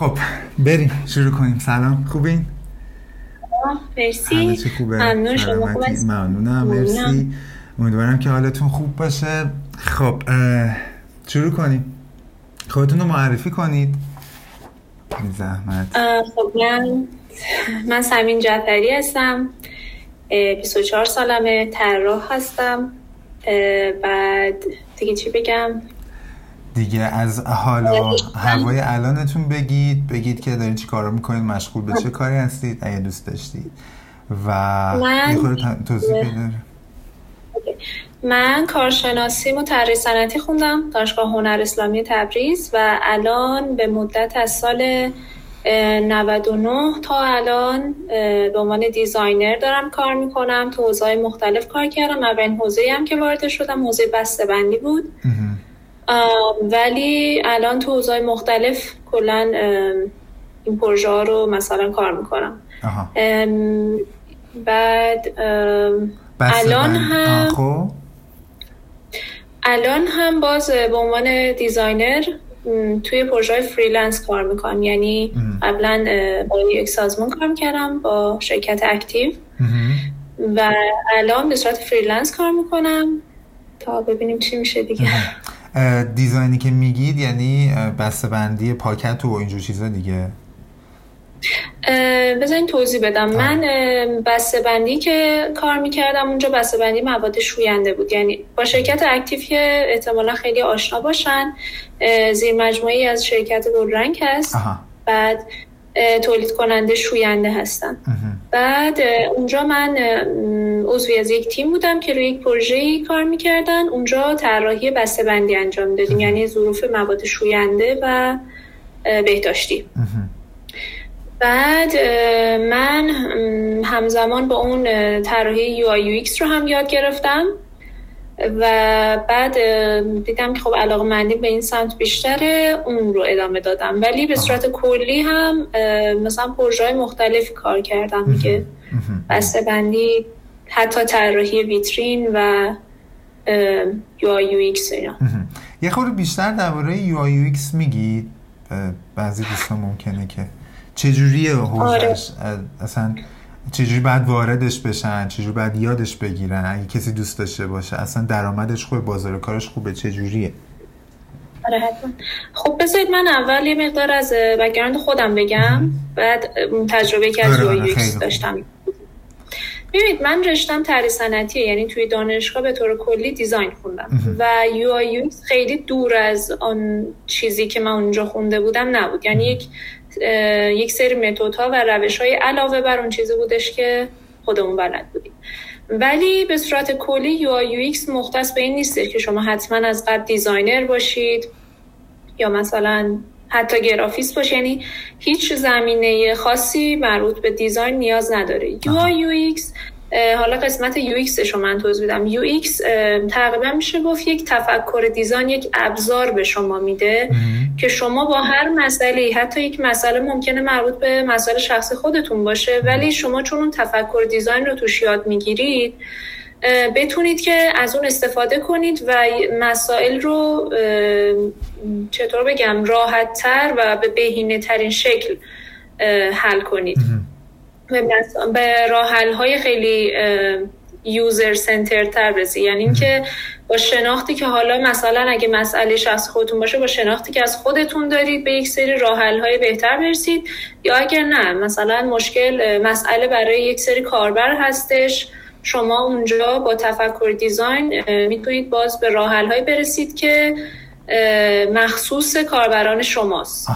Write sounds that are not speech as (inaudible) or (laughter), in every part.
خب بریم شروع کنیم. سلام خوبین؟ مرسی. ممنون شما خوب ممنونم مرسی. امیدوارم که حالتون خوب باشه. خب شروع کنیم. خودتون رو معرفی کنید. زحمت. خب من من سمین جعفری هستم. 24 سالمه طراح هستم. بعد دیگه چی بگم؟ دیگه از حالا هوای الانتون بگید بگید که دارین چی کارا می‌کنید مشغول به چه کاری هستید اگه دوست داشتید. و من توضیح من کارشناسی و صنعتی خوندم دانشگاه هنر اسلامی تبریز و الان به مدت از سال 99 تا الان به عنوان دیزاینر دارم کار می‌کنم. تو حوزه مختلف کار کردم. اولین حوزه هم که وارد شدم حوزه بسته بندی بود ولی الان تو حوزه مختلف کلا این پروژه ها رو مثلا کار می‌کنم. بعد الان هم خب. الان هم باز به عنوان designer توی پروژه freelance کار می‌کنم. یعنی قبلا با یک سازمان کار می‌کردم با شرکت اکتیو. و الان به صورت freelance کار می‌کنم. تا ببینیم چی میشه دیگه. دیزاینی که میگید یعنی بسته بندی پاکت و اینجور چیزا دیگه. بذارین توضیح بدم. من بسته بندی که کار می‌کردم اونجا بسته بندی مواد شوینده بود. یعنی با شرکت اکتیو که احتمالا خیلی آشنا باشن زیر مجموعی از شرکت رنگ هست. بعد تولید کننده شوینده هستن بعد اونجا من عضوی از یک تیم بودم که روی یک پروژه کار می‌کردن. اونجا طراحی بسته بندی انجام دادیم. یعنی ظروف مواد شوینده و بهداشتی. بعد من همزمان با اون طراحی یو آی رو هم یاد گرفتم. و بعد دیدم که خب علاقه مندی به این سمت بیشتره اون رو ادامه دادم. ولی به صورت کلی هم مثلا پروژه مختلفی کار کردم دیگه. بسته بندی حتی طراحی ویترین و یو آی یو ایکس اینا. یه خورده بیشتر درباره UI UX میگید بعضی دوستان ممکنه که چجوریه حوزش آره. اصلا چجوری باید واردش بشن؟ چجوری باید یادش بگیرن؟ اگه کسی دوست داشته باشه اصلا درآمدش خوبه بازار کارش خوبه چجوریه؟ آره حتما. خب بذارید من اول یه مقدار از background خودم بگم بعد تجربه که از آره, آره، داشتم. ببینید من رشتم طراحی صنعتیه یعنی توی دانشگاه به طور کلی design خوندم. و UI خیلی دور از آن چیزی که من اونجا خونده بودم نبود. یعنی یک یک سری متدها و روش های علاوه بر اون چیزی بودش که خودمون بلد بودیم. ولی به صورت کلی UI UX مختص به این نیست که شما حتما از قبل designer باشید یا مثلا حتی گرافیست باشید. یعنی هیچ زمینه خاصی مربوط به design نیاز نداره. UI UX حالا قسمت UX رو من توضیح بدم UX تقریبا میشه گفت یک تفکر design یک ابزار به شما میده که شما با هر مسئله حتی یک مسئله ممکنه مربوط به مسئله شخصی خودتون باشه ولی شما چون اون تفکر design رو توش یاد می‌گیرید بتونید که از اون استفاده کنید و مسائل رو چطور بگم راحت تر و به بهینه ترین شکل حل کنید. به راه های خیلی یوزر سنتر تر برسی. یعنی اینکه با شناختی که حالا مثلا اگه مسئله شخص خودتون باشه با شناختی که از خودتون دارید به یک سری راه های بهتر برسید. یا اگر نه مثلا مشکل مسئله برای یک سری کاربر هستش شما اونجا با تفکر design می‌تونید باز به راه های برسید که مخصوص کاربران شماست.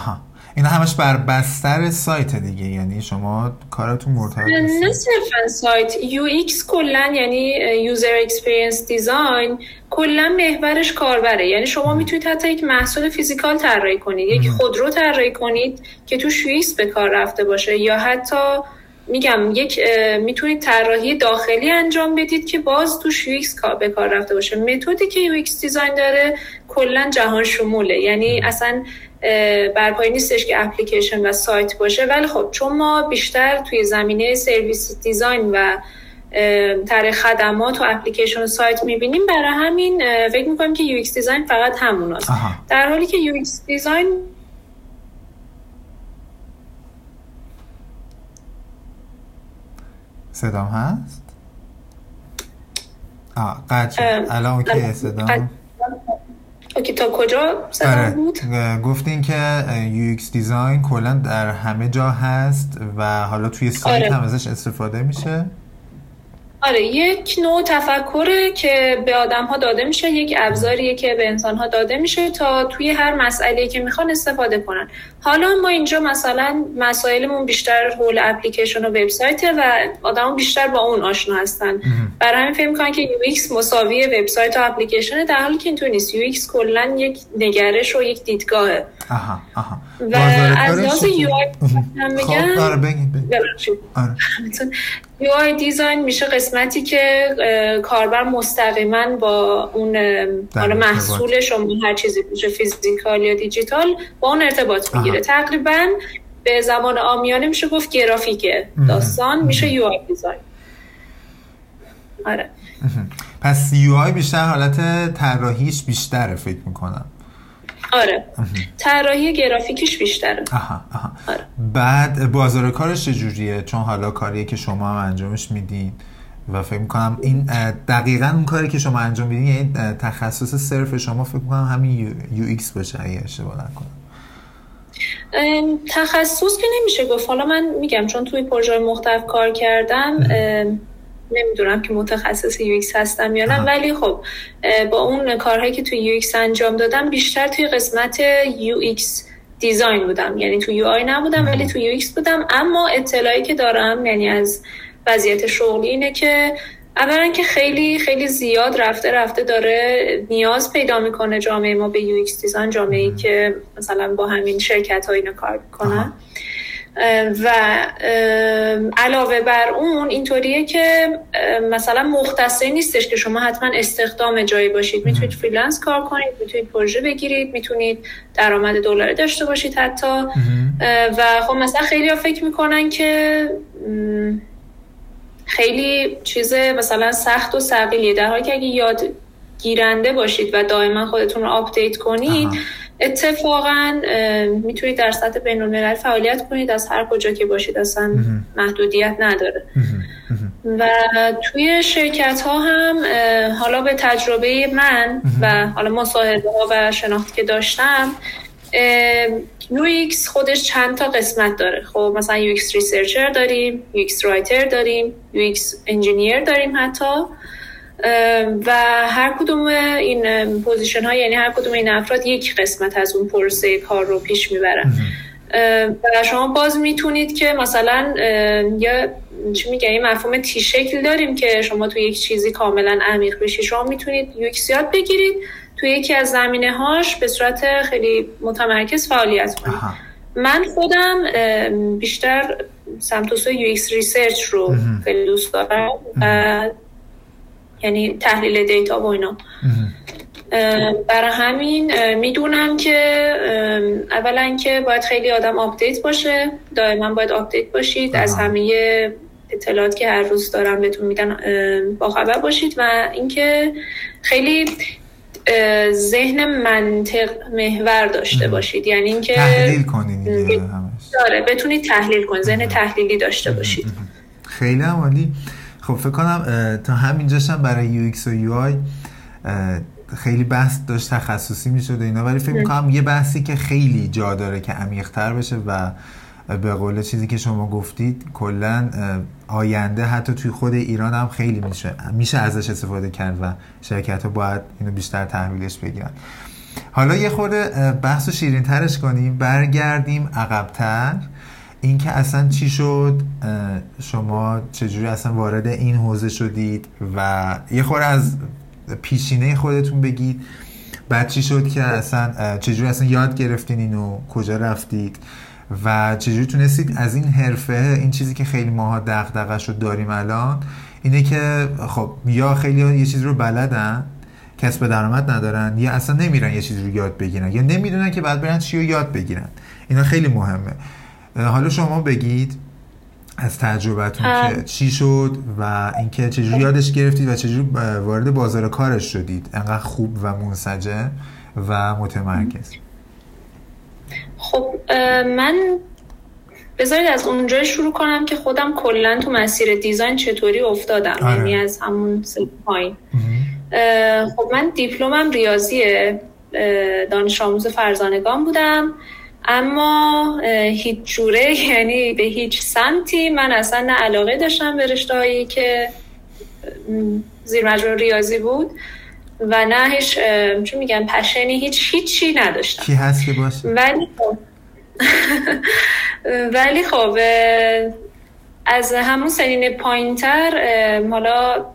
اینا همش بر بستر سایت دیگه یعنی شما کاراتون مرتبط نه صرفا سایت. UX کلا یعنی user experience design کلا محورش کاربره. یعنی شما می‌تونید حتی یک محصول physical طراحی کنید یک خودرو طراحی کنید که توش UX به کار رفته باشه. یا حتی میگم یک می‌تونید طراحی داخلی انجام بدید که باز تو UX به کار رفته باشه. متدی که UX design داره کلا جهان شموله. یعنی اصلا بر پایه این نیستش که اپلیکیشن و سایت باشه. ولی خب چون ما بیشتر توی زمینه service design و طراحی خدمات و اپلیکیشن و سایت می‌بینیم برای همین فکر می‌کنیم که UX design فقط همون است در حالی که UX design صدام هست؟ آه قطع الان که صدام. OK تا کجا آره. بود گفتین که UX design کلا در همه جا هست و حالا توی سایت آره. هم ازش استفاده میشه آره یک نوع تفکره که به آدم ها داده میشه یک ابزاریه که به انسان ها داده میشه تا توی هر مسئله که می‌خوان استفاده کنن. حالا ما اینجا مثلا مسائلمون بیشتر حول اپلیکیشن و وبسایت و آدم بیشتر با اون آشنا هستن. برای همین فکر می‌کنن که UX مساوی وبسایت و اپلیکیشن در حالی که اینطور نیست. UX کلا یک نگرش و یک دیدگاهه. آها آها. و از لحاظ یو آی هم بگم (laughs) UI design میشه قسمتی که کاربر مستقیما با اون محصول شما هر چیزی میشه physical یا دیجیتال با اون ارتباط می‌گیره. تقریبا به زبان عامیانه میشه گفت گرافیک داستان میشه UI design آره. پس UI بیشتر حالت طراحیش بیشتره فکر می‌کنم. آره. طراحی گرافیکش بیشتره. آها آها. آره. بعد بازار کارش چجوریه؟ چون حالا کاریه که شما هم انجامش میدین و فکر می‌کنم این دقیقا اون کاری که شما انجام میدین یعنی تخصص صرف شما فکر می‌کنم همین UX باشه اگه اشتباه نکنم. تخصص که نمیشه گفت. حالا من میگم چون توی پروژه مختلف کار کردم نمی‌دونم که متخصص UX هستم یا نه ولی خب با اون کارهایی که توی UX انجام دادم بیشتر توی قسمت UX design بودم. یعنی توی UI نبودم ولی توی UX بودم. اما اطلاعی که دارم یعنی از وضعیت شغلی اینه که اولا که خیلی خیلی زیاد رفته رفته داره نیاز پیدا می‌کنه جامعه ما به UX design جامعه ای که مثلا با همین شرکت ها اینو کار می‌کنن و علاوه بر اون اینطوریه که مثلا مختصری نیستش که شما حتما استخدام جایی باشید. می‌تونید freelance کار کنید می‌تونید پروژه بگیرید می‌تونید درآمد دلاری داشته باشید حتی. و خب مثلا خیلی ها فکر می‌کنن که خیلی چیز مثلا سخت و ثقیلیه در حالی که اگه یاد گیرنده باشید و دائما خودتون رو آپدیت کنید اتفاقا می‌تونید در سطح بین الملل فعالیت کنید. از هر کجا که باشید اصلا محدودیت نداره. و توی شرکت ها هم حالا به تجربه من و حالا مصاحبه ها و شناختی که داشتم UX خودش چند تا قسمت داره. خب مثلا UX researcher داریم UX writer داریم UX engineer داریم حتی. و هر کدوم این position ها یعنی هر کدوم این افراد یک قسمت از اون پروسه کار رو پیش می‌برن. و شما باز می‌تونید که مثلا یا چی میگه این مفهوم T شکل داریم که شما تو یک چیزی کاملا عمیق بشی. شما می‌تونید یک یاد بگیرید تو یکی از زمینه هاش به صورت خیلی متمرکز فعالیت کنید. من خودم بیشتر سمت و UX research رو خیلی دوست دارم یعنی تحلیل data و اینا. برای همین می‌دونم که اولا که باید خیلی آدم آپدیت باشه. دائما باید آپدیت باشید. از همه اطلاعات که هر روز دارم بهتون میدن با خبر باشید. و اینکه خیلی ذهن منطق محور داشته باشید. یعنی اینکه تحلیل کنید داره. بتونید تحلیل کنید ذهن تحلیلی داشته باشید. خیلی عالی. خب فکر کنم تا همینجاش هم برای UX و UI خیلی بحث داشت تخصصی می شده اینا. ولی فکر می‌کنم یه بحثی که خیلی جا داره که عمیقتر بشه و به قول چیزی که شما گفتید کلا آینده حتی توی خود ایران هم خیلی میشه میشه ازش استفاده کرد و شرکت ها باید اینو بیشتر تحویلش بگیرن. حالا یه خورده بحث رو شیرین ترش کنیم. برگردیم عقبتر. اینکه اصلا چی شد؟ شما چجوری اصلا وارد این حوزه شدید؟ و یه خور از پیشینه خودتون بگید. بعد چی شد که اصلا چجوری اصلا یاد گرفتین اینو؟ کجا رفتید؟ و چجوری تونستید از این حرفه این چیزی که خیلی ماها دغدغش رو داریم الان اینه که خب یا خیلی یه چیزی رو بلدن کسب درآمد ندارن یا اصلا نمیرن یه چیزی رو یاد بگیرن یا نمی‌دونن که بعد برن چی رو یاد بگیرن. اینا خیلی مهمه. حالا شما بگید از تجربتون که چی شد و اینکه چجوری یادش گرفتید و چجوری وارد بازار کارش شدید؟ انقدر خوب و منسجم و متمرکز. خب من بذارید از اونجا شروع کنم که خودم کلا تو مسیر دیزاین چطوری افتادم. آره. یعنی از همون پایین. خب من دیپلمم ریاضیه دانش آموز فرزانگان بودم. اما هیچ جوره (laughs) یعنی به هیچ سمتی من اصلا نه علاقه داشتم به رشته که زیر مجموع ریاضی بود و نه هیچ چون میگن پشنی هیچ هیچی نداشتم. کی هست که باشه؟ ولی خب (laughs) ولی خب از همون سنین پایینتر حالا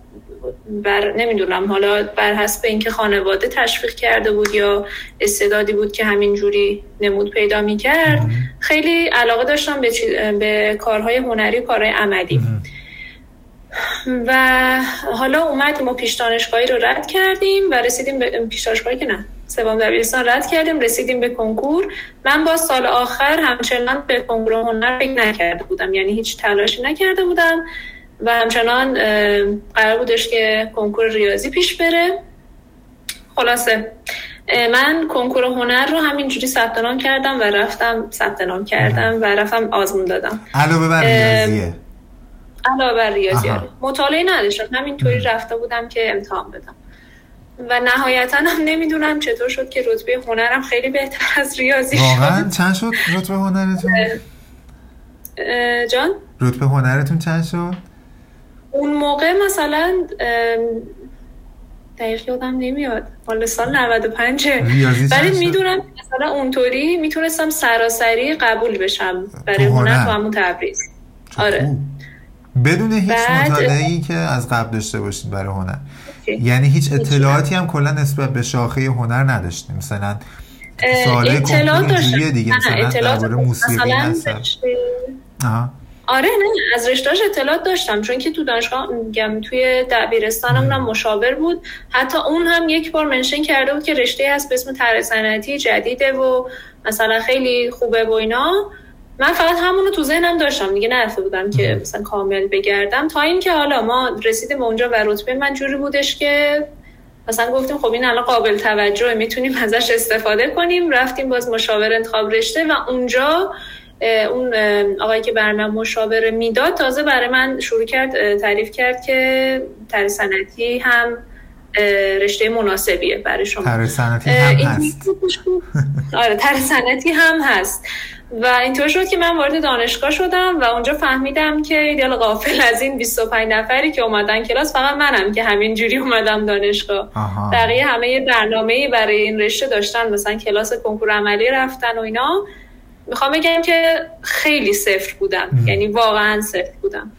بر نمی‌دونم. حالا بر حسب اینکه خانواده تشویق کرده بود یا استعدادی بود که همین جوری نمود پیدا می‌کرد خیلی علاقه داشتم به, به کارهای هنری و کارهای عملی. و حالا اومد ما پیش دانشگاهی رو رد کردیم و رسیدیم به پیش دانشگاهی که نه سوم دبیرستان رد کردیم رسیدیم به کنکور. من با سال آخر همچنان به کنکور هنر فکر نکرده بودم یعنی هیچ تلاشی نکرده بودم. و همچنان قرار بودش که کنکور ریاضی پیش بره. خلاصه من کنکور هنر رو همینجوری ثبت نام کردم و رفتم ثبت نام کردم و رفتم آزمون دادم. علاوه بر ریاضیه؟ علاوه بر ریاضی مطالعه نداشتم. همینطوری رفته بودم که امتحان بدم. و نهایتا هم نمی‌دونم چطور شد که رتبه هنرم خیلی بهتر از ریاضی شد. واقعا؟ چند شد رتبه هنرتون؟ جان؟ رتبه هنرتون چند شد؟ اون موقع مثلا دقیق یادم نمیاد. حالا سال 95 ولی می‌دونم مثلا اونطوری می‌تونستم سراسری قبول بشم برای هنر؟ تو همون تبریز. آره. بدون هیچ مطالعه ای که از قبل داشته باشید برای هنر. یعنی هیچ اطلاعاتی هم کلا نسبت به شاخه هنر نداشتیم. مثلا سوالای کنکور دیگه. مثلا درباره موسیقی هستم آره نه از رشتهاش اطلاعات داشتم چون که تو دانشگاه میگم توی دبیرستانم هم مشاور بود. حتی اون هم یک بار منشن کرده بود که رشته هست به اسم طرح صنعتی جدیده و مثلا خیلی خوبه و اینا. من فقط همونو تو ذهنم داشتم دیگه نرفته بودم که مثلا کامل بگردم. تا اینکه حالا ما رسیدیم اونجا و رتبه من جوری بودش که مثلا گفتیم خب این الان قابل توجه می‌تونیم ازش استفاده کنیم. رفتیم باز مشاور انتخاب رشته و اونجا اون آقایی که برنامه مشاوره می‌داد تازه برای من شروع کرد تعریف کرد که تر سنتی هم رشته مناسبیه برای شما. تر سنتی هم هست. آره تر سنتی هم هست. و اینطور شد که من وارد دانشگاه شدم و اونجا فهمیدم که دیال غافل از این 25 نفری که اومدن کلاس فقط منم که همین جوری اومدم دانشگاه. بقیه همه برنامه برای این رشته داشتن مثلا کلاس کنکور عملی رفتن و اینا. می‌خوام بگم که خیلی صفر بودم. یعنی واقعا صفر بودم.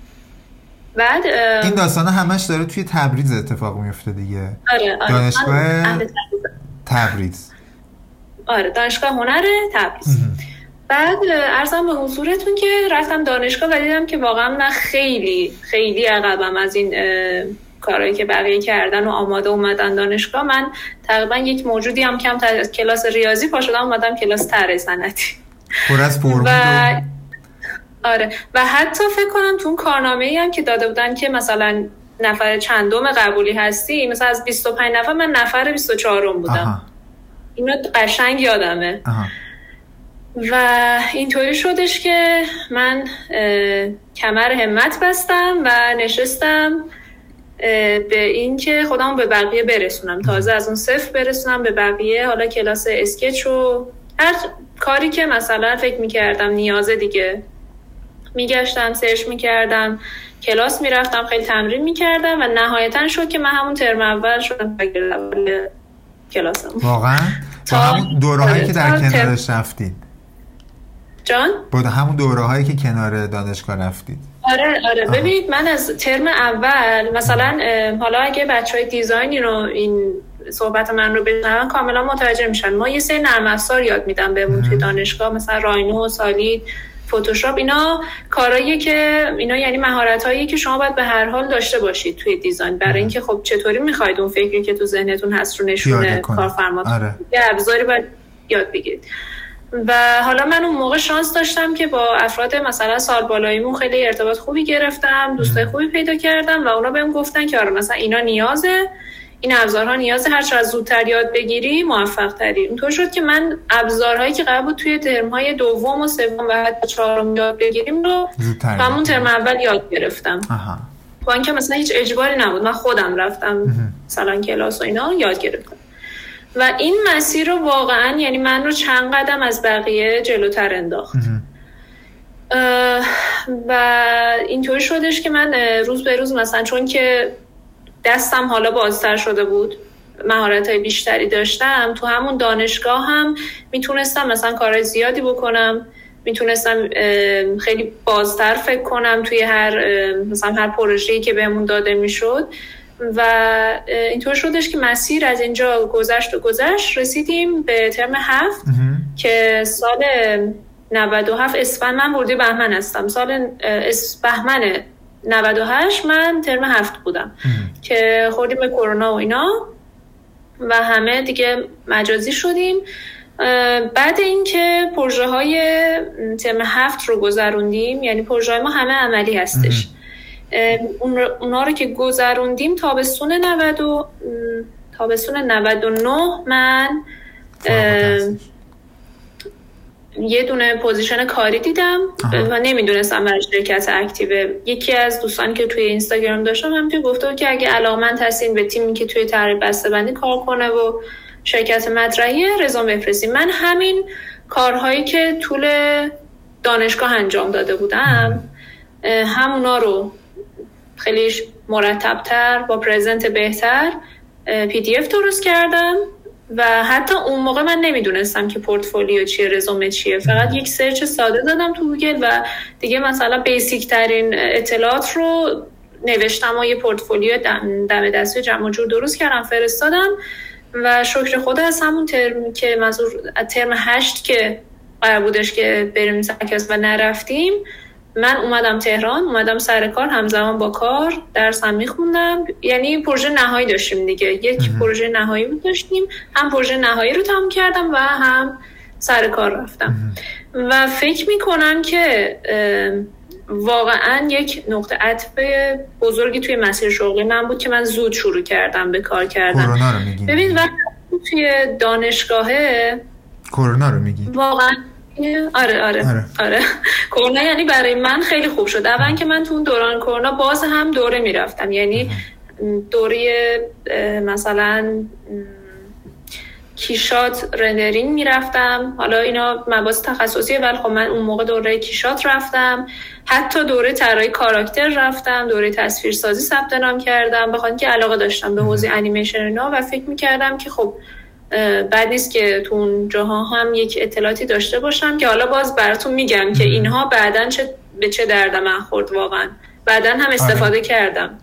بعد این داستان همش داره توی تبریز اتفاق میفته دیگه. آره آره. دانشگاه تبریز. آره دانشگاه هنر تبریز. بعد ارزم به حضورتون که رفتم دانشگاه و دیدم که واقعا من خیلی خیلی عقبم از این کارهایی که بقیه کردن و آماده اومدن دانشگاه. من تقریبا یک موجودی هم کم از کلاس ریاضی پا شدم اومدم کلاس طراحی صنعتی پر از و... آره. و حتی فکر کنم تو اون کارنامه ای هم که داده بودن که مثلا نفر چندم قبولی هستی مثلا از 25 نفر من نفر 24 بودم. اینو قشنگ یادمه. و اینطوری شدش که من کمر همت بستم و نشستم به اینکه خودم به بقیه برسونم. تازه از اون صفر برسونم به بقیه. حالا کلاس اسکچ و هر کاری که مثلا فکر می‌کردم نیازه دیگه میگشتم سرچ می‌کردم کلاس می‌رفتم خیلی تمرین می‌کردم و نهایتا شد که من همون ترم اول شدم کلاسم. واقعا؟ (laughs) تا همون دوره هایی که در کنارش رفتید جان؟ بود همون دوره هایی که کنار دانشگاه رفتید آره آره. ببینید من از ترم اول مثلا حالا اگه بچه های دیزاینی رو این صحبت من رو بشنون کاملا متوجه میشن. ما یه سری نرم افزار یاد میدم بهمون توی دانشگاه مثلا راینو سالید فتوشاپ اینا کارهایی که اینا یعنی مهارت هایی که شما باید به هر حال داشته باشید توی دیزاین. برای اینکه خب چطوری می‌خواید اون فکری که تو ذهنتون هست رو نشونه کارفرما آره. یه ابزاری باید یاد بگیرید. و حالا من اون موقع شانس داشتم که با افراد مثلا سال بالاییمون خیلی ارتباط خوبی گرفتم دوستای خوبی پیدا کردم و اونا بهم گفتن که آره مثلا اینا نیازه. این ابزارها نیاز هر چقدر زودتر یاد بگیری موفق تری اینطور شد که من ابزارهایی که قرار بود توی ترم های دوم و سوم و حتی چهارم یاد بگیریم رو همون ترم اول یاد گرفتم. با اینکه مثلا هیچ اجباری نبود. من خودم رفتم مثلا کلاس و اینا یاد گرفتم. و این مسیر رو واقعا یعنی من رو چند قدم از بقیه جلوتر انداخت. و اینطوری شدش که من روز به روز مثلا چون که دستم حالا بازتر شده بود. مهارت های بیشتری داشتم. تو همون دانشگاه هم می‌تونستم مثلا کار زیادی بکنم. می‌تونستم خیلی بازتر فکر کنم توی هر مثلا هر پروژه‌ای که بهمون داده می‌شد. و اینطور شدش که مسیر از اینجا گذشت و گذشت رسیدیم به ترم هفت که سال 97 اسفند من بردی بهمن هستم. سال بهمن 98 من ترم هفت بودم. که خوردیم به کرونا و اینا و همه دیگه مجازی شدیم. بعد اینکه پروژه های ترم هفت رو گذروندیم یعنی پروژه ما همه عملی هستش. اونا رو که گذروندیم تابستون 90 و تابستون 99 من یه دونه position کاری دیدم و نمی‌دونستم برای شرکت اکتیو. یکی از دوستانی که توی اینستاگرام داشتم هم که گفته که اگه علاقمند هستین به تیمی که توی تعریف بسته بندی کار کنه و شرکت مطرحی رزومه بفرستیم من همین کارهایی که طول دانشگاه انجام داده بودم همونا رو خیلی مرتبتر با present بهتر PDF درست کردم. و حتی اون موقع من نمی‌دونستم که پورتفولیو چیه رزومه چیه. فقط یک search ساده دادم تو گوگل و دیگه مثلا basic ترین اطلاعات رو نوشتم و یه پورتفولیو دم دستی جمع جور درست کردم فرستادم و شکر خدا از همون ترم که منظور ترم هشت که قرار بودش که بریم سرکز و نرفتیم من اومدم تهران اومدم سر کار همزمان با کار درسم میخوندم. یعنی پروژه نهایی داشتیم دیگه. یک پروژه نهایی بود داشتیم هم پروژه نهایی رو تمام کردم و هم سر کار رفتم. و فکر می‌کنم که واقعا یک نقطه عطف بزرگی توی مسیر شغلی من بود که من زود شروع کردم به کار کردم ببین وقتی توی دانشگاهه کرونا رو میگی. واقعا آره آره آره, آره. کرونا یعنی برای من خیلی خوب شد. اول که من تو اون دوران کرونا باز هم دوره می‌رفتم. یعنی دوره مثلا کیشات رندرینگ می‌رفتم. حالا اینا مباحث تخصصیه ولی خب من اون موقع دوره کیشات رفتم. حتی دوره طراحی کاراکتر رفتم. دوره تصویرسازی ثبت نام کردم. بخاطر که علاقه داشتم به حوزه انیمیشن اینا و فکر می‌کردم که خب بعد نیست که تو اون جاها هم یک اطلاعاتی داشته باشم که حالا باز براتون میگم که اینها بعدا چه به چه درد من خورد واقعا بعدا هم استفاده آره. کردم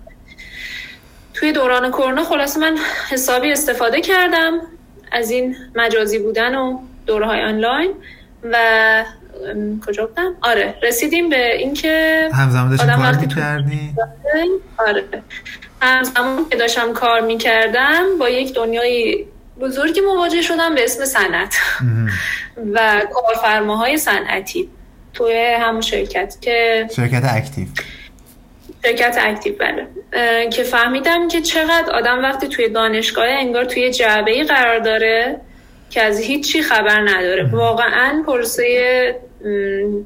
توی دوران کرونا خلاصه من حسابی استفاده کردم از این مجازی بودن و دوره های آنلاین و کجا بودم؟ آره رسیدیم به اینکه همزمان داشتم کار می‌کردی؟ آره همزمان که داشتم کار می‌کردم با یک دنیای بزرگی مواجه شدم به اسم صنعت (laughs) و کارفرماهای صنعتی توی همون شرکت که شرکت اکتیو. شرکت اکتیو بله. که فهمیدم که چقدر آدم وقتی توی دانشگاه انگار توی جعبه قرار داره که از هیچی خبر نداره. واقعا پروسه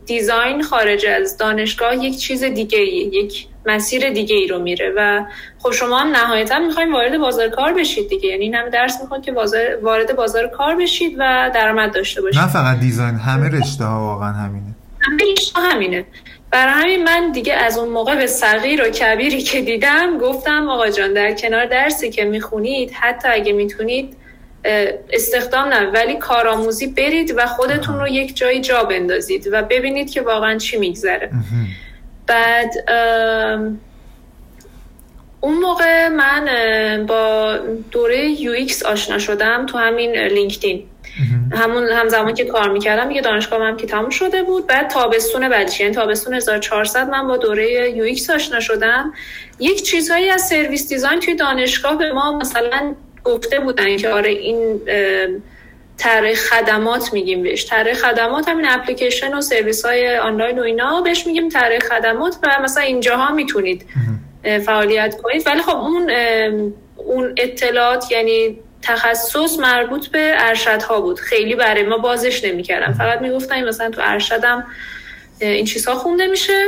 دیزاین خارج از دانشگاه یک چیز دیگه یک مسیر دیگه ای رو میره و خب شما هم نهایتا می‌خوایم وارد بازار کار بشید دیگه. یعنی همه درس می‌خواد که بازار وارد بازار کار بشید و درآمد داشته باشید. نه فقط دیزاین همه رشته ها واقعا همینه. همه رشته همینه. برای همین من دیگه از اون موقع به صغیر و کبیری که دیدم گفتم آقا جان در کنار درسی که می‌خونید حتی اگه می‌تونید استخدام نه ولی کارآموزی برید و خودتون رو یک جایی جا بندازید و ببینید که واقعا چی میگذره. بعد اون موقع من با دوره UX آشنا شدم تو همین لینکدین. همون همزمان که کار می‌کردم یه دانشگاه هم که تموم شده بود. بعد تابستون بعدش یعنی تابستون 1400 من با دوره UX آشنا شدم. یک چیزهایی از service design توی دانشگاه به ما مثلا گفته بودن که آره این طرح خدمات میگیم بهش. طرح خدمات همین اپلیکیشن و سرویس های آنلاین و اینا بهش میگیم طرح خدمات و مثلا اینجاها می‌تونید فعالیت کنید. ولی خب اون اون اطلاعات یعنی تخصص مربوط به ارشدها بود. خیلی برای ما بازش نمی‌کردم فقط می‌گفتن مثلا تو ارشدم این چیزها خونده میشه.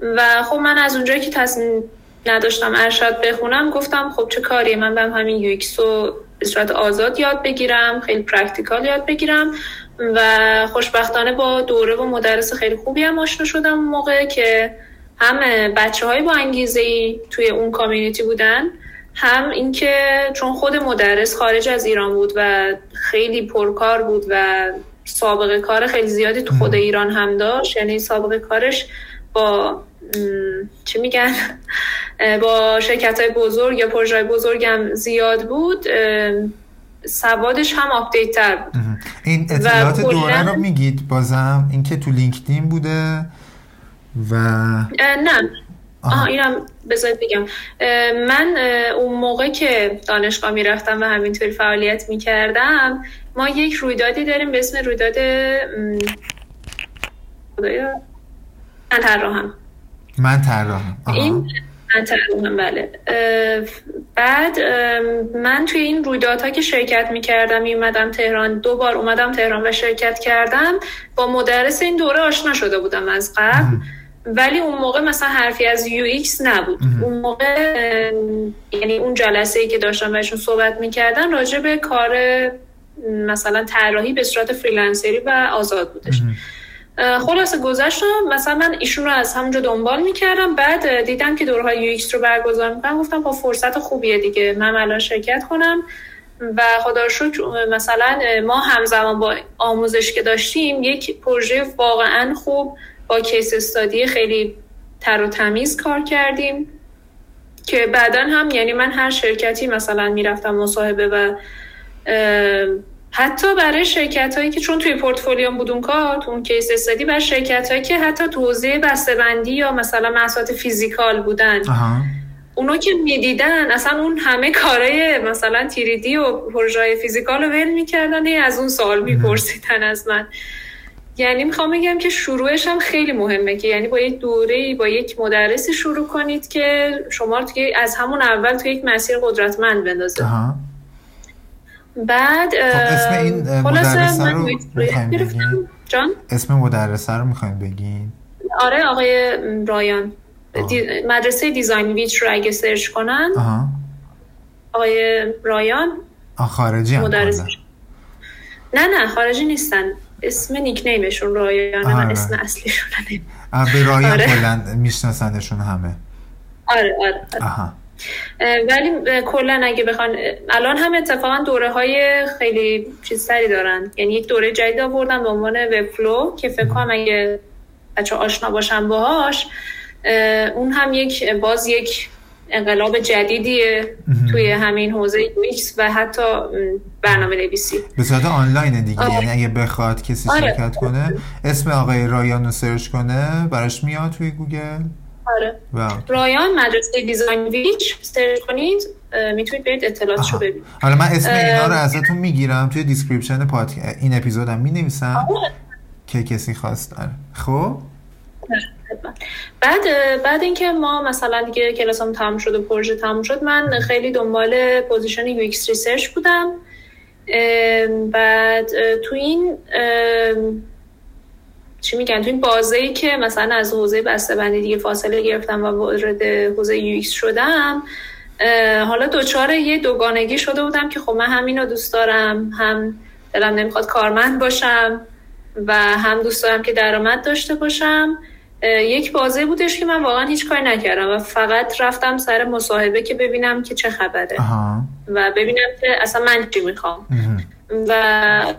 و خب من از اونجایی که تصمیم نداشتم ارشد بخونم گفتم خب چه کاریه من برم همین UX رو به صورت آزاد یاد بگیرم خیلی practical یاد بگیرم و خوشبختانه با دوره و مدرس خیلی خوبی هم آشنا شدم اون موقع که هم بچه های با انگیزه ای توی اون community بودن هم اینکه چون خود مدرس خارج از ایران بود و خیلی پرکار بود و سابقه کار خیلی زیادی تو خود ایران هم داشت یعنی سابقه کارش با چی میگن؟ با شرکت های بزرگ یا پروژه های بزرگ هم زیاد بود سوادش هم آپدیت تر بود این اطلاعات دوره رو میگید بازم؟ اینکه تو لینکدین بوده و نه. آها. اینم بذارید بگم. من اون موقع که دانشگاه می‌رفتم و همینطوری فعالیت می‌کردم ما یک رویدادی داریم به اسم رویداد من طراحم من طراحم. این؟ من بله. بعد من توی این رویدادها که شرکت می‌کردم اومدم تهران دو بار اومدم تهران و شرکت کردم. با مدرس این دوره آشنا شده بودم از قبل. ولی اون موقع مثلا حرفی از UX نبود. اون موقع یعنی اون جلسه ای که داشتم بهشون صحبت می‌کردن راجع به کار مثلا طراحی به صورت freelancer ی و آزاد بودش. خلاصه گذشتم. مثلا من ایشون رو از همونجا دنبال می‌کردم. بعد دیدم که دوره‌های UX رو برگزار می‌کنن گفتم بابا فرصت خوبیه دیگه. من الان شرکت کنم. و خدا شکر مثلا ما همزمان با آموزش که داشتیم یک پروژه واقعا خوب با case study خیلی تر و تمیز کار کردیم. که بعدا هم یعنی من هر شرکتی مثلا می‌رفتم مصاحبه و حتی برای شرکت هایی که چون توی پورتفولیوم بود اون کار تو اون case study برای شرکت هایی که حتی توی حوزه بسته‌بندی یا مثلا محصولات physical بودن. اونو که می‌دیدن اصلا اون همه کارهای مثلا 3D و پروژه physical رو ول می‌کردن از اون سوال میپرسیدن از من. یعنی می‌خوام بگم که شروعش هم خیلی مهمه که یعنی با یک دوره با یک مدرسی شروع کنید که شما توی از همون اول توی یک مسیر قدرتمند بندازه. بعد خب اسم این مدرسه رو جان؟ اسم مدرسه رو می‌خوایم بگین؟ آره آقای رایان. دی... مدرسه دیزاین ویچ رو اگه سرچ کنن. آها. آقای رایان. خارجی مدرس. نه نه خارجی نیستن. اسم نیک نیمشون رایان من آره. اسم اصلیشون به رایان آره. کلن میشناسنشون همه. آره آره, آره. آها. ولی کلا اگه بخوان الان هم اتفاقا دوره های خیلی چیز سری دارن. یعنی یک دوره جدید آوردن به عنوان Webflow که فکر کنم اگه بچه آشنا باشن باهاش اون هم یک باز یک انقلاب جدیدیه توی همین حوزه UX و حتی برنامه نویسی به صورت آنلاین دیگه آه. یعنی اگه بخواد کسی آره. شرکت کنه اسم آقای رایان رو search کنه براش میاد توی گوگل. آره. رایان مدرسه دیزاین ویچ search کنید می‌تونید برید اطلاعاتشو ببینید. حالا من اسم اینا رو ازتون می‌گیرم توی description پاد این اپیزودم می نویسم که کسی خواست. داره خب؟ بعد بعد اینکه ما مثلا دیگه کلاسام تموم شد و پروژه تموم شد من خیلی دنبال position UX research بودم. بعد تو این چی میگن؟ تو این بازه ای که مثلا از حوزه بندی دیگه فاصله گرفتم و وارد حوزه یو شدم حالا دوچار یه دوگانگی شده بودم که خب من همین رو دوست دارم هم دلم نمی‌خواد کارمند باشم و هم دوست دارم که درآمد داشته باشم. یک بازه بودش که من واقعا هیچ کاری نکردم و فقط رفتم سر مصاحبه که ببینم که چه خبره و ببینم که اصلا من چی می‌خوام. و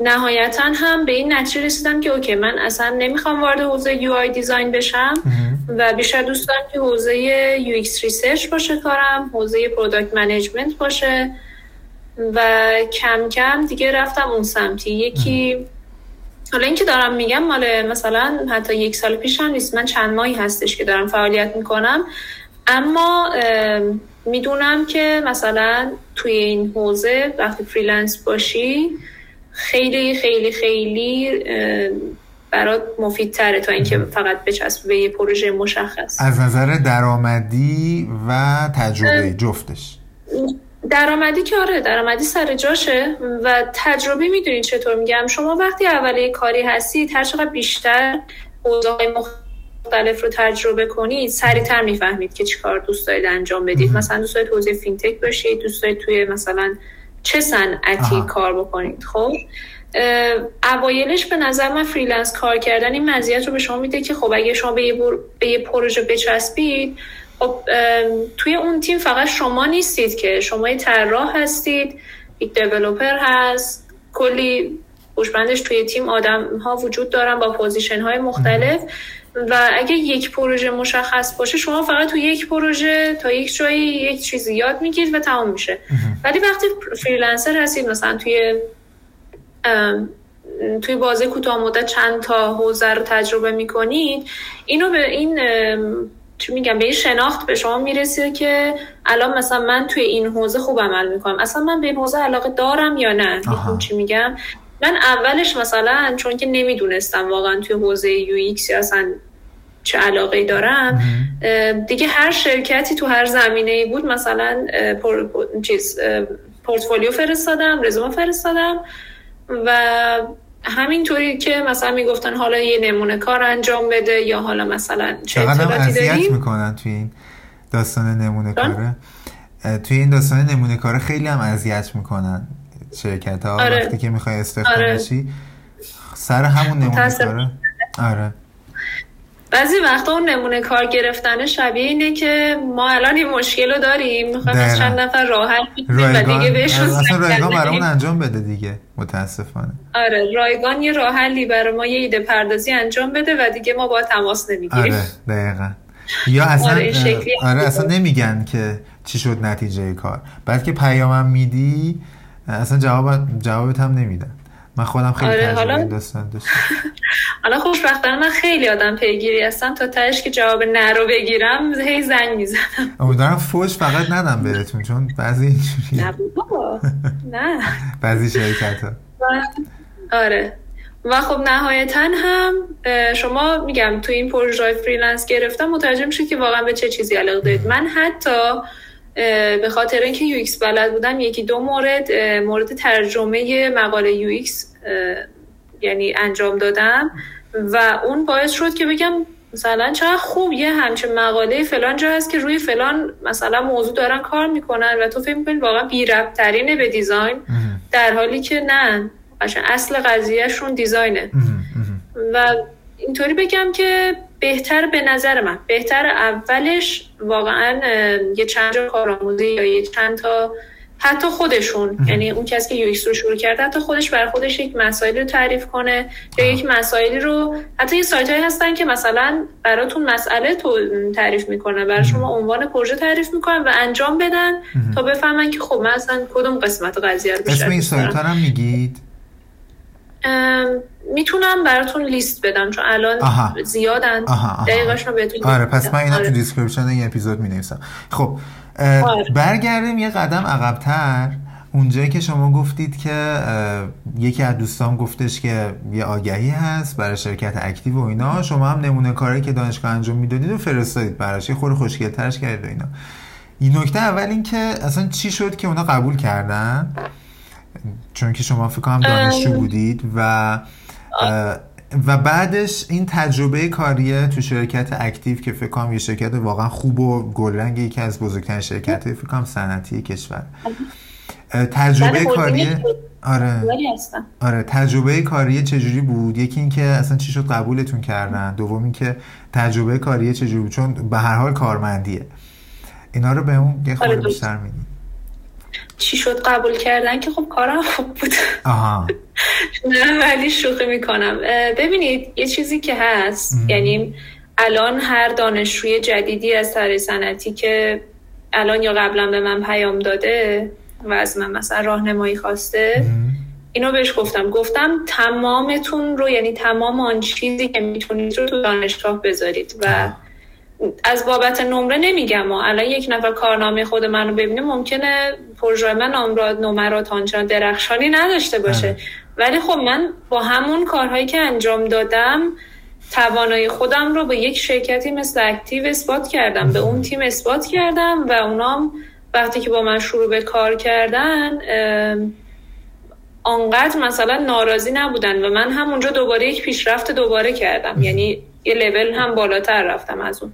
نهایتا هم به این نتیجه رسیدم که okay من اصلا نمی‌خوام وارد حوزه UI design بشم و بیشتر دوست دارم که حوزه UX research باشه کارم حوزه product management باشه و کم کم دیگه رفتم اون سمتی یکی حالا اینکه دارم میگم مال مثلا حتی یک سال پیش هم نیست من چند ماهی هستش که دارم فعالیت می‌کنم. اما می‌دونم که مثلا توی این حوزه وقتی freelance باشی خیلی خیلی خیلی برات مفیدتره تا اینکه فقط بچسبی به یه پروژه مشخص. از نظر درآمدی و تجربه جفتش. درآمدی که آره درآمدی سر جاشه و تجربه می‌دونید چطور. میگم شما وقتی اول کاری هستید هر چقدر بیشتر حوزه‌های مختلف رو تجربه کنید سریعتر می‌فهمید که چی کار دوست دارید انجام بدید. مثلا دوست دارید حوزه fintech باشید دوست دارید توی مثلا چه صنعتی کار بکنید خب؟ اوایلش به نظر من freelance کار کردن این مزیت رو به شما میده که خب اگه شما به یه, به یه پروژه بچسبید خب توی اون تیم فقط شما نیستید که شما یه طراح هستید یک developer هست کلی خوشبندش توی تیم آدم ها وجود دارن با position های مختلف و اگه یک پروژه مشخص باشه شما فقط تو یک پروژه تا یک جایی یک چیزی یاد می‌گیرید و تمام میشه. ولی وقتی freelancer هستید مثلا توی توی بازه کوتاه مدت چند تا حوزه رو تجربه می‌کنید اینو به این چی میگم به این شناخت به شما می‌رسه که الان مثلا من توی این حوزه خوب عمل می‌کنم. اصلا من به این حوزه علاقه دارم یا نه؟ چی میگم؟ من اولش مثلا چون که نمی‌دونستم واقعا توی حوزه UX یا اصلا چه علاقه دارم دیگه هر شرکتی تو هر زمینه ای بود مثلا پر... چیز پورتفولیو فرستادم رزومه فرستادم و همینطوری که مثلا می‌گفتن حالا یه نمونه کار انجام بده یا حالا مثلا چه اطلاعاتی داریم. می‌کنن توی این داستان نمونه کاره؟ توی این داستان نمونه کاره خیلی هم اذیت می‌کنن. شرکت ها آره. وقتی که می‌خوای استخدام آره. سر همون نمونه کاره. آره. بعضی وقتا اون نمونه کار گرفتن شبیه اینه که ما الان این مشکل رو داریم. می‌خوایم از چند نفر راحت و دیگه بهشون اصلا رایگان برامون انجام بده دیگه. متاسفانه. آره رایگان یه راه حلی برای ما یه ایده پردازی انجام بده و دیگه ما با تماس نمی‌گیریم. آره دقیقا. یا اصلا آره, آره اصلا نمیگن که چی شد نتیجه کار. بعد که پیامم میدی اصلا جواب جوابت هم نمیدن. من خودم خیلی آره حالا؟ داستان داشتم. (laughs) حالا خوشبختانه من خیلی آدم پیگیری هستم تا تهش که جواب نه رو بگیرم هی زنگ می‌زنم. (laughs) امیدوارم فوش فقط ندم بهتون چون بعضی اینجوری نه نه. (laughs) بعضی شرکت ها آره. و خب نهایتا هم شما میگم تو این پروژه freelance گرفتم متوجه میشه که واقعا به چه چیزی علاقه دارید. من حتی به خاطر اینکه UX بلد بودم یکی دو مورد مورد ترجمه مقاله UX یعنی انجام دادم. و اون باعث شد که بگم مثلا چقدر خوب یه همچین مقاله فلان جا هست که روی فلان مثلا موضوع دارن کار می‌کنن و تو فکر می‌کنی واقعا بی ربطه به design در حالی که نه. اصل قضیهشون design ه. و اینطوری بگم که بهتر به نظر من. بهتر اولش واقعا یه چند جا کارآموزی یا یه چند تا حتی خودشون یعنی اون کسی که یو رو شروع کرده حتی خودش بر خودش یک مسائلی رو تعریف کنه یا یک مسائلی رو حتی یه سایت هایی هستن که مثلا براتون مسئله تو تعریف می‌کنه برای شما عنوان پروژه تعریف می‌کنن و انجام بدن تا بفهمن که خب مثلا کدوم قسمت قضیه رو اسم این سایت هم میگید؟ می‌تونم براتون لیست بدم چون الان زیادن. دقیقش رو بهتون آره پس من اینا آره. تو description این اپیزود می نویسم خب آره. برگردیم یه قدم عقبتر. اونجایی که شما گفتید که یکی از دوستان گفتش که یه آگهی هست برای شرکت اکتیو و اینا شما هم نمونه کاری که دانشگاه انجام می‌دادید و فرستادید براش. یه خرده خوشگل ترش کردید و اینا. این نکته اول این که اصلا چی شد که اونا قبول کردن؟ چون که شما فکر کنم دانشجو بودید و و بعدش این تجربه کاریه تو شرکت اکتیو که فکر کنم یه شرکت واقعا خوب و گلرنگ یکی از بزرگترین شرکت فکر کنم صنعتی کشور. تجربه کاریه آره. آره تجربه کاریه چجوری بود؟ یکی اینکه اصلا چی شد قبولتون کردن. دوم اینکه تجربه کاریه چجوری بود؟ چون به هر حال کارمندیه. اینا رو به اون یه خورده بیشتر می‌دید چی شد قبول کردن که خب کارم خوب بود. آها. نه ولی شوخی می‌کنم. ببینید یه چیزی که هست یعنی الان هر دانشجوی جدیدی از سر سنتی که الان یا قبلا به من پیام داده و از من مثلا راهنمایی خواسته اینو بهش گفتم. گفتم تمامتون رو یعنی تمام آن چیزی که می‌تونید رو تو دانشگاه بذارید و از بابت نمره نمیگم و الان یک نفر کارنامه خود منو ببینه ممکنه پروژه من نمرات نمرات آنچنان درخشانی نداشته باشه. آره. ولی خب من با همون کارهایی که انجام دادم توانایی خودم رو به یک شرکتی مثل اکتیو اثبات کردم. به اون تیم اثبات کردم و اونام وقتی که با من شروع به کار کردن آنقدر مثلا ناراضی نبودن و من همونجا دوباره یک پیشرفت دوباره کردم. یعنی یه لول هم بالاتر رفتم از اون.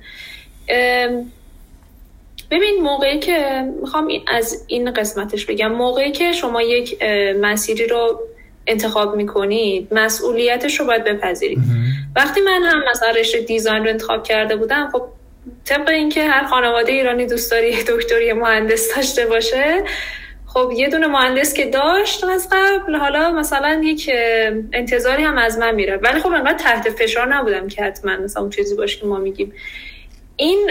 ببین موقعی که می‌خوام از این قسمتش بگم موقعی که شما یک مسیری رو انتخاب می‌کنید مسئولیتش رو باید بپذیرید. وقتی من هم مثلا رشته دیزاین رو انتخاب کرده بودم خب طبق اینکه هر خانواده ایرانی دوست داری دکتری مهندس داشته باشه خب یه دونه مهندس که داشت از قبل حالا مثلا یک انتظاری هم از من میره ولی خب انقدر تحت فشار نبودم که حتما مثلا اون چیزی باشه که ما میگیم. این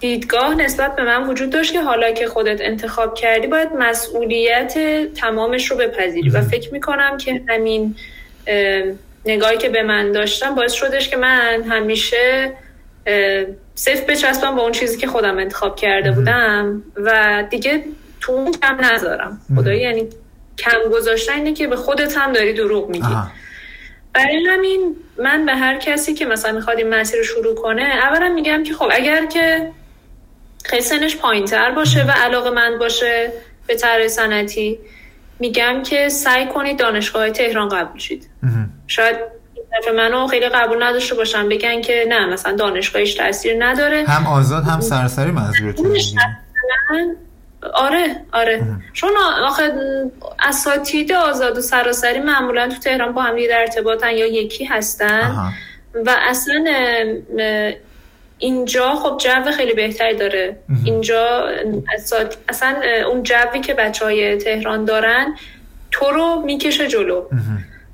دیدگاه نسبت به من وجود داشت که حالا که خودت انتخاب کردی باید مسئولیت تمامش رو بپذیری. و فکر می‌کنم که همین نگاهی که به من داشتم باعث شدش که من همیشه صرف بچسبم با اون چیزی که خودم انتخاب کرده بودم. و دیگه تو اون کم نذارم. خدایی یعنی کم گذاشتن اینه که به خودت هم داری دروغ میگی. برای همین من به هر کسی که مثلا می‌خواد این مسیر رو شروع کنه اولا میگم که خب اگر که خیلی سنش پایین تر باشه و علاقه من باشه به طرح سنتی میگم که سعی کنید دانشگاه تهران قبول شید. شاید دفعه منو خیلی قبول نداشته باشم بگن که نه مثلا دانشگاهش تاثیر نداره. هم آزاد هم سرسری منظورتون آره آره. چون آخه اساتید آزاد و سراسری معمولا تو تهران با هم در ارتباطن یا یکی هستن. و اصلا اینجا خب جو خیلی بهتری داره. اینجا اصلا اون جوی که بچه های تهران دارن تو رو می‌کشه جلو.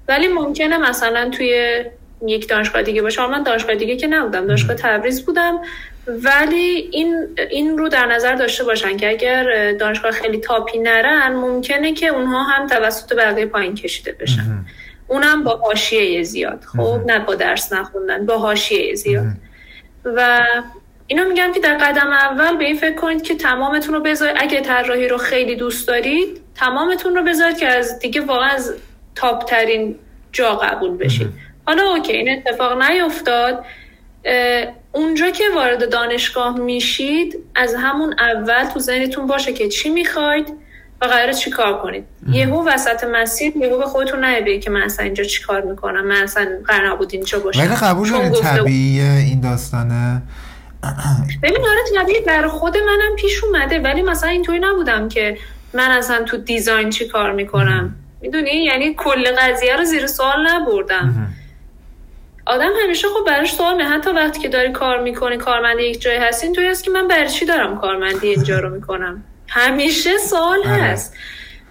ولی ممکنه مثلا توی یک دانشگاه دیگه باشه. من دانشگاه دیگه که نبودم. دانشگاه تبریز بودم. ولی این این رو در نظر داشته باشن که اگر دانشگاه خیلی تاپی نرن ممکنه که اونها هم توسط بقیه پایین کشیده بشن. اونم با حاشیه زیاد. خب نه با درس نخوندن با حاشیه زیاد. و اینو میگم که در قدم اول به این فکر کنید که تمامتون رو بذارید. اگه طراحی رو خیلی دوست دارید تمامتون رو بذارید که از دیگه واقعا از تاپ ترین جا قبول بشید. حالا اوکی این اتفاق نیفتاد. اونجا که وارد دانشگاه میشید از همون اول تو ذهنتون باشه که چی می‌خواید و قراره چی کار کنید. یهو وسط مسیر یهو به خودتون نهیده که من اصلا اینجا چی کار می‌کنم من اصلا قرار نبود اینجا باشم. ولی قبول دارین طبیعیه این داستانه؟ (clears throat) ببین آره طبیعی برای خود منم پیش اومده ولی مثلا اینطوری نبودم که من اصلا تو دیزاین چی کار می‌کنم. می‌دونی؟ یعنی کل قضیه رو زیر سوال نبردم. آدم همیشه خب براش سوال حتی وقتی که داری کار می‌کنی کارمند یک جای هستی اینطوری هست که من برای چی دارم کارمندی اینجا رو می‌کنم؟ همیشه سوال آره. هست.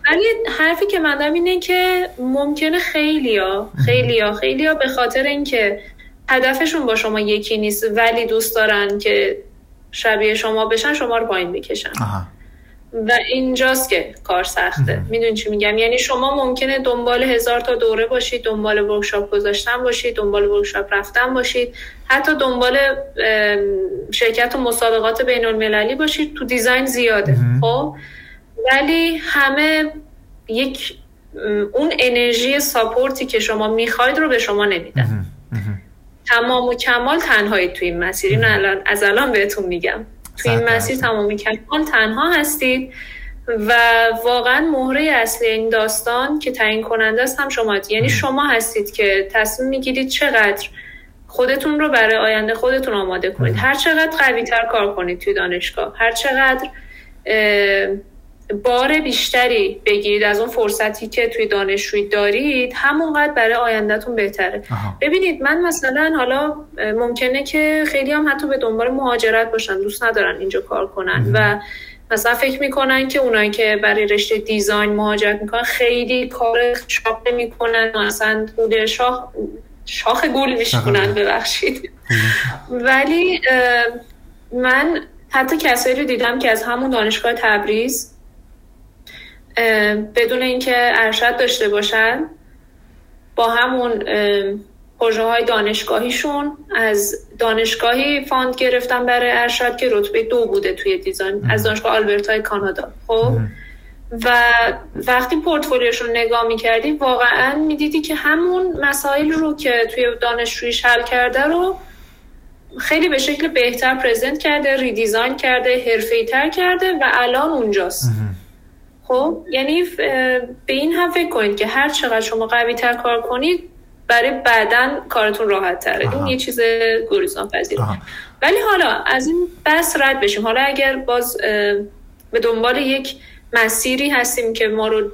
ولی حرفی که من دارم اینه که ممکنه خیلیا خیلیا خیلیا به خاطر اینکه هدفشون با شما یکی نیست ولی دوست دارن که شبیه شما بشن شما رو پایین بکشن. و اینجاست که کار سخته. می‌دونی چی میگم؟ یعنی شما ممکنه دنبال هزار تا دوره باشید دنبال workshop گذاشتن باشید دنبال workshop رفتن باشید حتی دنبال شرکت و مسابقات بین المللی باشید. تو design زیاده خب؟ ولی همه یک اون انرژی ساپورتی که شما می‌خواید رو به شما نمیدن. تمام و کمال تنهایی تو این مسیر. الان از الان بهتون میگم. تو این مسیر تمام کمال تنها هستید و واقعا مهره اصلی این داستان که تعیین کننده است هم شما یعنی شما هستید که تصمیم می‌گیرید چقدر خودتون رو برای آینده خودتون آماده کنید. هر چقدر قوی تر کار کنید توی دانشگاه. هر چقدر بار بیشتری بگیرید از اون فرصتی که توی دانشجویی دارید همونقدر برای آیندهتون بهتره. ببینید من مثلا حالا ممکنه که خیلی هم حتی به دنبال مهاجرت باشن دوست ندارن اینجا کار کنن و مثلا فکر می‌کنن که اونایی که برای رشته دیزاین مهاجرت می‌کنن خیلی کار شاق می‌کنن مثلا گول شاخ شاخ گول میشکنن ببخشید. ولی من حتی کسایی رو دیدم که از همون دانشگاه تبریز بدون اینکه ارشد داشته باشن با همون پروژه های دانشگاهیشون از دانشگاهی fund گرفتن برای ارشد که رتبه دو بوده توی design از دانشگاه آلبرتای کانادا. خب؟ و وقتی پورتفولیوشون نگاه می‌کردی واقعا می‌دیدی که همون مسائل رو که توی دانشجویی حل کرده رو خیلی به شکل بهتر پرزنت کرده ریدیزاین کرده حرفه تر کرده و الان اونجاست. خب یعنی به این هم فکر کنید که هر چقدر شما قوی تر کار کنید برای بعدا کارتون راحت تره این یه چیز گریزان پذیره ولی حالا از این بس رد بشیم. حالا اگر باز به دنبال یک مسیری هستیم که ما رو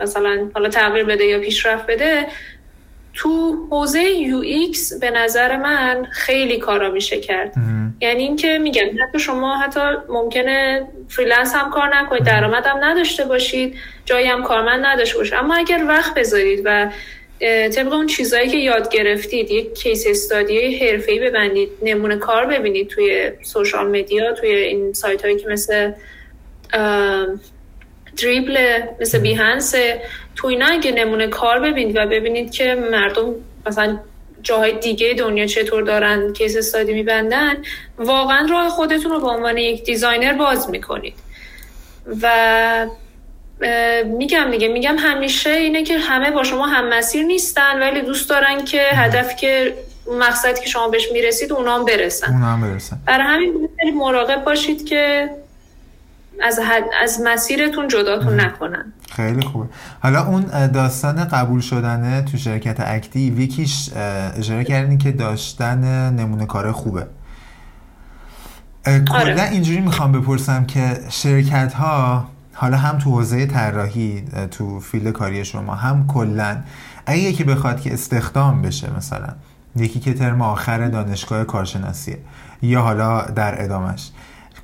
مثلا حالا تغییر بده یا پیشرفت بده تو حوزه UX به نظر من خیلی کارا میشه کرد. یعنی اینکه میگم حتی شما حتی ممکنه freelance هم کار نکنید درآمد هم نداشته باشید جایی هم کارمند نداشته باشید. اما اگر وقت بذارید و طبق اون چیزهایی که یاد گرفتید یک case study حرفه‌ای ببندید نمونه کار ببینید توی social media توی این سایت هایی که مثل Dribbble مثل Behance تو اینا اگه نمونه کار ببینید و ببینید که مردم مثلا جاهای دیگه دنیا چطور دارن case study میبندن واقعا راه خودتون رو به عنوان یک designer باز می‌کنید. و میگم دیگه میگم همیشه اینه که همه با شما هم مسیر نیستن ولی دوست دارن که هدفی که مقصدی که شما بهش می‌رسید اونا هم برسن. اونا هم برسن. برای همین مراقب باشید که از, از مسیرتون جداتون نکنن. خیلی خوبه. حالا اون داستان قبول شدنه تو شرکت Active یکیش اشاره کردین که داشتن نمونه کار خوبه. کلا آره. اینجوری می‌خوام بپرسم که شرکت ها حالا هم تو حوزه طراحی تو field کاری شما هم کلا اگه یکی بخواد که استخدام بشه مثلا یکی که ترم آخر دانشگاه کارشناسیه یا حالا در ادامش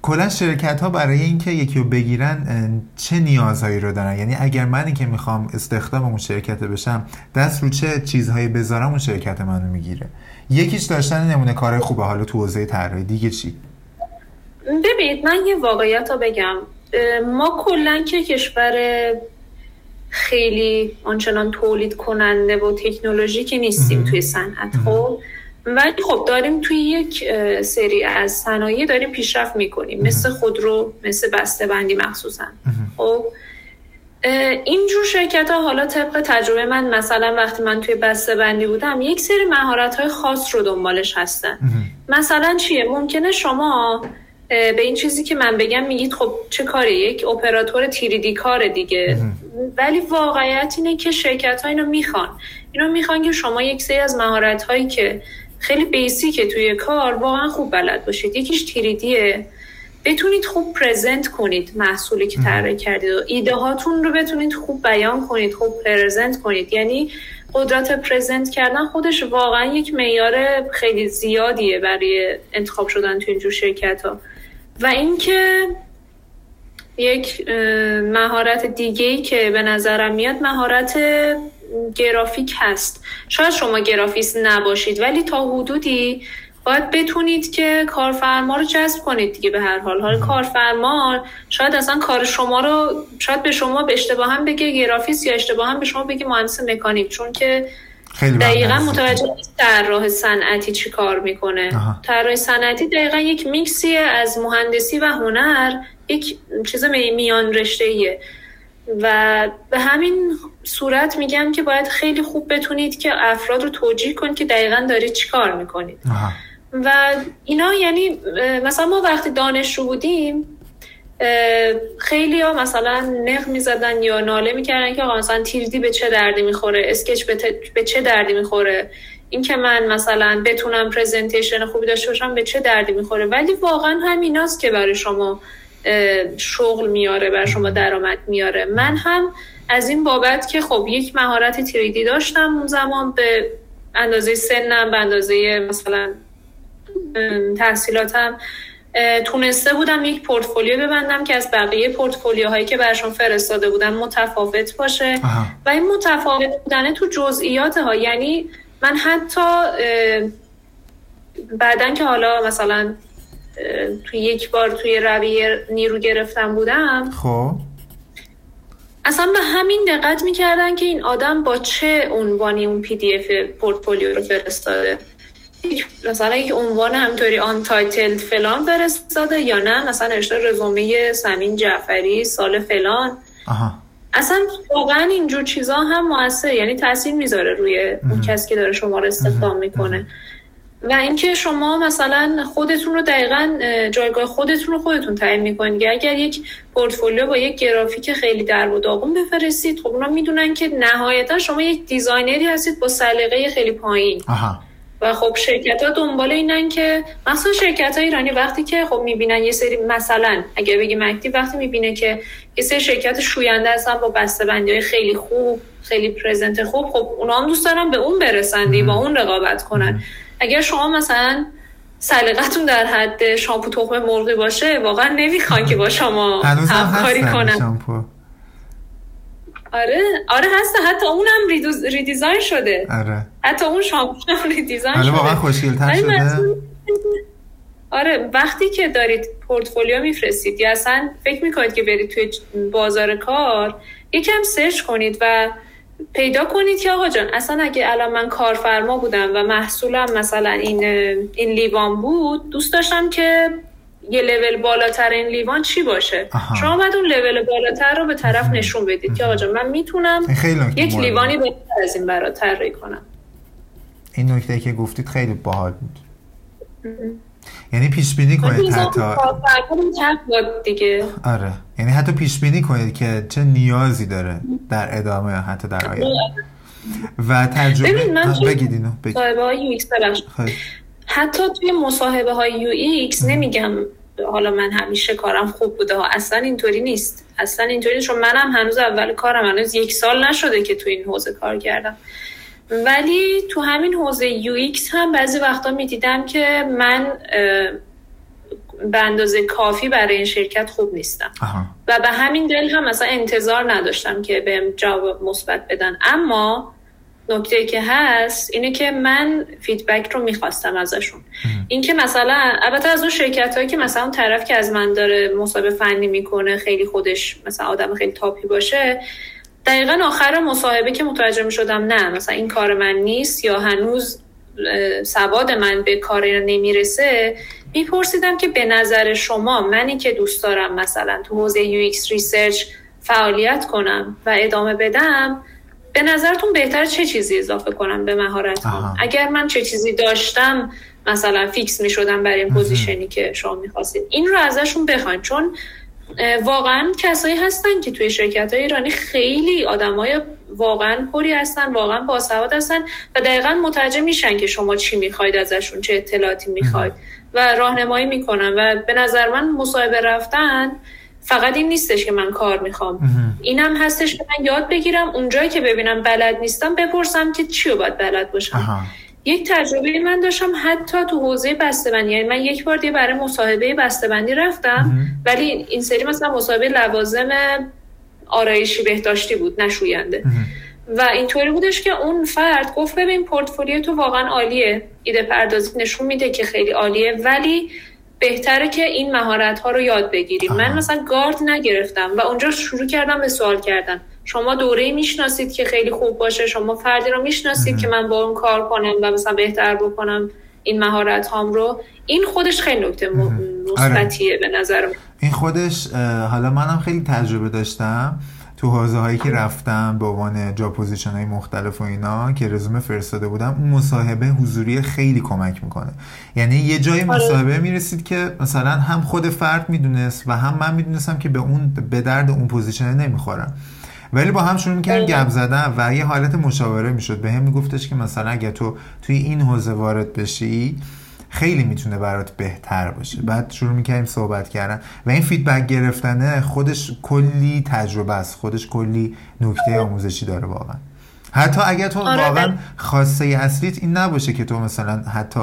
کلا شرکت ها برای اینکه یکی رو بگیرن چه نیازهایی رو دارن؟ یعنی اگر منی که می‌خوام استخدام اون شرکت بشم دست رو چه چیزهایی بذارم اون شرکت منو می‌گیره؟ یکیش داشتن نمونه کار خوبه حالا تو حوزه طراحی. دیگه چی؟ ببینید من یه واقعیت رو بگم. ما کلا که کشور خیلی آنچنان تولید کننده و تکنولوژی نیستیم توی صنعت خب؟ ولی خب داریم توی یک سری از صنایع داریم پیشرفت می‌کنیم. مثل خودرو مثل بسته بندی مخصوصا خب اینجور شرکت ها حالا طبق تجربه من مثلا وقتی من توی بسته بندی بودم یک سری مهارت های خاص رو دنبالش هستن. مثلا چیه؟ ممکنه شما به این چیزی که من بگم میگید خب چه کاری؟ یک اپراتور تیریدی کار دیگه. ولی واقعیت اینه که شرکت ها اینو می‌خوان. اینو می‌خوان که شما یک سری از مهارت هایی که خیلی بیسیکه توی کار واقعا خوب بلد باشید. یکیش تیریدیه بتونید خوب پرزنت کنید محصولی که طراحی کردید. و ایده هاتون رو بتونید خوب بیان کنید خوب پرزنت کنید. یعنی قدرت پرزنت کردن خودش واقعا یک معیار خیلی زیادیه برای انتخاب شدن تو اینجور شرکت ها و اینکه یک مهارت دیگه ای که به نظرم میاد مهارت گرافیک هست. شاید شما گرافیست نباشید ولی تا حدودی باید بتونید که کارفرما رو جذب کنید دیگه به هر حال. حال کارفرما شاید اصلا کار شما رو شاید به شما به اشتباه هم بگه گرافیست یا اشتباه هم به شما بگه مهندس مکانیک. چون که خیلی دقیقا متوجه نیست راه صنعتی چی کار می‌کنه. طراح صنعتی دقیقا یک میکسی از مهندسی و هنر یک چیز میان رشته ایه و به همین صورت میگم که باید خیلی خوب بتونید که افراد رو توجیه کنید که دقیقا دارید چی کار می‌کنید. و اینا یعنی مثلا ما وقتی دانشجو بودیم خیلی ها مثلا نق می‌زدن یا ناله می‌کردن که مثلا تیردی به چه دردی می‌خوره اسکچ به, چه دردی می‌خوره. این که من مثلا بتونم پرزنتیشن خوبی داشته باشم به چه دردی می‌خوره. ولی واقعا همیناست که برای شما شغل میاره برای شما درآمد میاره. من هم از این بابت که خب یک مهارت تریدی داشتم اون زمان به اندازه سنم به اندازه مثلا تحصیلاتم تونسته بودم یک پورتفولیو ببندم که از بقیه پورتفولیوهایی که برشون فرستاده بودم متفاوت باشه. و این متفاوت بودنه تو جزئیات ها یعنی من حتی بعدا که حالا مثلا توی یک بار توی رویه نیرو گرفتم بودم خب. اصلا به همین دقت می‌کردن که این آدم با چه عنوانی اون PDF portfolio رو فرستاده. مثلا یک عنوان همینطوری untitled فلان فرستاده یا نه؟ مثلا نوشته رزومه سمین جعفری سال فلان. آها. اصلا واقعا اینجور چیزا هم موثر یعنی تاثیر می‌ذاره روی اون کسی که داره شما رو استخدام می‌کنه. و اینکه شما مثلا خودتون رو دقیقا جایگاه خودتون رو خودتون تعیین می‌کنید. اگر یک پورتفولیو با یک گرافیک خیلی در و داغون بفرستید خب اونا می‌دونن که نهایتا شما یک designer ی هستید با سلیقه خیلی پایین. و خب شرکت ها دنبال اینن که مثلا شرکت های ایرانی وقتی که خب می‌بینن یه سری مثلا اگر بگیم Active وقتی می‌بینه که یه سری شرکت شوینده هستن با بسته بندی های خیلی خوب خیلی present خوب خب اونا هم دوست دارن به اون برسن یا با اون رقابت کنن. اگر شما مثلا سلیقتون در حد شامپو تخم مرغی باشه واقعا نمی‌خوان که با شما همکاری کنن. آره آره هست. حتی اونم redes... redesign شده. آره. حتی اون شامپو هم redesign شده. واقعا خوشگل‌تر شده. آره وقتی که دارید پورتفولیو میفرستید یا اصلا فکر می‌کنید که برید توی بازار کار یکم سرچ کنید و پیدا کنید که آقا جان اصلا اگه الان من کارفرما بودم و محصولم مثلا این این لیوان بود دوست داشتم که یه لول بالاتر این لیوان چی باشه؟ آها. شما باید اون لول بالاتر رو به طرف نشون بدید که آقا جان من می‌تونم یک لیوانی بهتر از این برات طراحی کنم. این نکته که گفتید خیلی باحال بود. یعنی پیش بینی کنید حتی دیگه؟ آره. یعنی حتی پیش بینی کنید که چه نیازی داره در ادامه حتی در آینده. و تجربه ببین من بگید اینو حتی توی مصاحبه های UX نمیگم حالا من همیشه کارم خوب بوده ها. اصلا اینطوری نیست. اصلا اینطوری نیست چون منم هنوز اول کارم هنوز یک سال نشده که تو این حوزه کار کردم. ولی تو همین حوزه UX هم بعضی وقتا می‌دیدم که من به اندازه کافی برای این شرکت خوب نیستم. و به همین دلیل هم مثلا انتظار نداشتم که بهم جواب مثبت بدن. اما نکته که هست اینه که من feedback رو می‌خواستم ازشون. اینکه مثلا البته از اون شرکت هایی که مثلا اون طرف که از من داره مصاحبه فنی می‌کنه خیلی خودش مثلا آدم خیلی top ی باشه دقیقا آخر مصاحبه که متوجه شدم نه مثلا این کار من نیست یا هنوز سواد من به کار نمی‌رسه میپرسیدم که به نظر شما منی که دوست دارم مثلا تو حوزه UX research فعالیت کنم و ادامه بدم به نظرتون بهتر چه چیزی اضافه کنم به مهارت اگر من چه چیزی داشتم مثلا fix می شدم برای این position ی که شما می‌خواستید. این رو ازشون بخواین چون واقعا کسایی هستن که توی شرکت های ایرانی خیلی های واقعا پری هستن واقعا باسواد هستن و دقیقا متوجه میشن که شما چی می‌خواید ازشون چه اطلاعاتی می‌خواید و راهنمایی می‌کنن. و به نظر من مصاحبه رفتن فقط این نیستش که من کار می‌خوام. اینم هستش که من یاد بگیرم اونجایی که ببینم بلد نیستم بپرسم که چی رو باید بلد باشم. یک تجربه من داشتم حتی تو حوزه بسته‌بندی. یعنی من یک بار دیگه برای مصاحبه بسته‌بندی رفتم ولی این سری مثلا مصاحبه لوازم آرایشی بهداشتی بود نشوینده و اینطوری بودش که اون فرد گفت ببین پورتفولیو تو واقعا عالیه. ایده پردازی نشون میده که خیلی عالیه ولی بهتره که این مهارت ها رو یاد بگیریم. من مثلا گارد نگرفتم و اونجا شروع کردم به سوال کردن. شما دوره می‌شناسید که خیلی خوب باشه شما فردی رو می‌شناسید که من با اون کار کنم و مثلا بهتر بکنم این مهارت هام رو. این خودش خیلی نکته مثبتیه به نظر این خودش حالا منم خیلی تجربه داشتم تو حوزه هایی که رفتم به عنوان job position های مختلف و اینا که رزومه فرستاده بودم اون مصاحبه حضوری خیلی کمک می‌کنه. یعنی یه جای آره. مصاحبه می‌رسید که مثلا هم خود فرد می‌دونست و هم من می‌دونستم که به اون به درد اون position نمی‌خورم. ولی با هم شروع می‌کردیم گپ زدن و یه حالت مشاوره می‌شد. به هم میگفتش که مثلا اگه تو توی این حوزه وارد بشی خیلی می‌تونه برات بهتر باشه. بعد شروع می‌کردیم صحبت کردن و این فیدبک گرفتنه خودش کلی تجربه است. خودش کلی نکته آموزشی داره واقعا. حتی اگه تو آره واقعا خواسته اصلیت این نباشه که تو مثلا حتی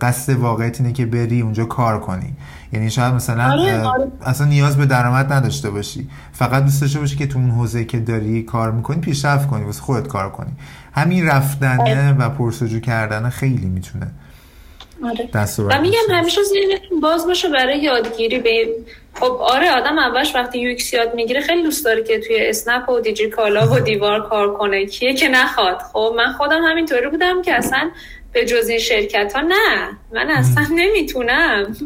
قصد واقعیت اینه که بری اونجا کار کنی. یعنی شاید مثلا آره، آره. اصلا نیاز به درآمد نداشته باشی. فقط دوست داشته باشی که تو اون حوزه که داری کار می‌کنی پیشرفت کنی واسه خودت کار کنی. همین رفتنه و پرسجو کردن خیلی می‌تونه آره. و میگم همیشه ذهنتون باز باشه برای یادگیری به خب آره آدم اولش وقتی یو یاد می‌گیره خیلی دوست داره که توی اسنپ و دیجی کالا و (laughs) دیوار کار کنه. کیه که نخواد. خب من خودم همینطوری بودم که اصلا به جز این شرکت ها نه. من اصلا نمی‌تونم.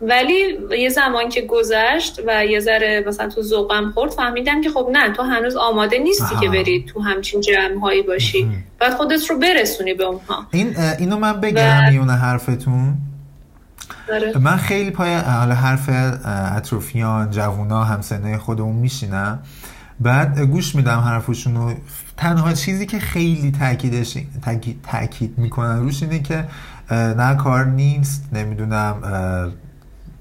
ولی یه زمان که گذشت و یه ذره مثلا تو ذوقم خورد فهمیدم که خب نه تو هنوز آماده نیستی که بری تو همچین جمع هایی باشی باید خودت رو برسونی به اونها. این اینو من بگم میونه حرفتون. داره. من خیلی پای حالا حرف اطرافیان جوونا همسنه خودمون میشینم. بعد گوش میدم حرفشون رو. تنها چیزی که خیلی تاکیدش تاکید, تاکید می‌کنن روش اینه که نه کار نیست نمی‌دونم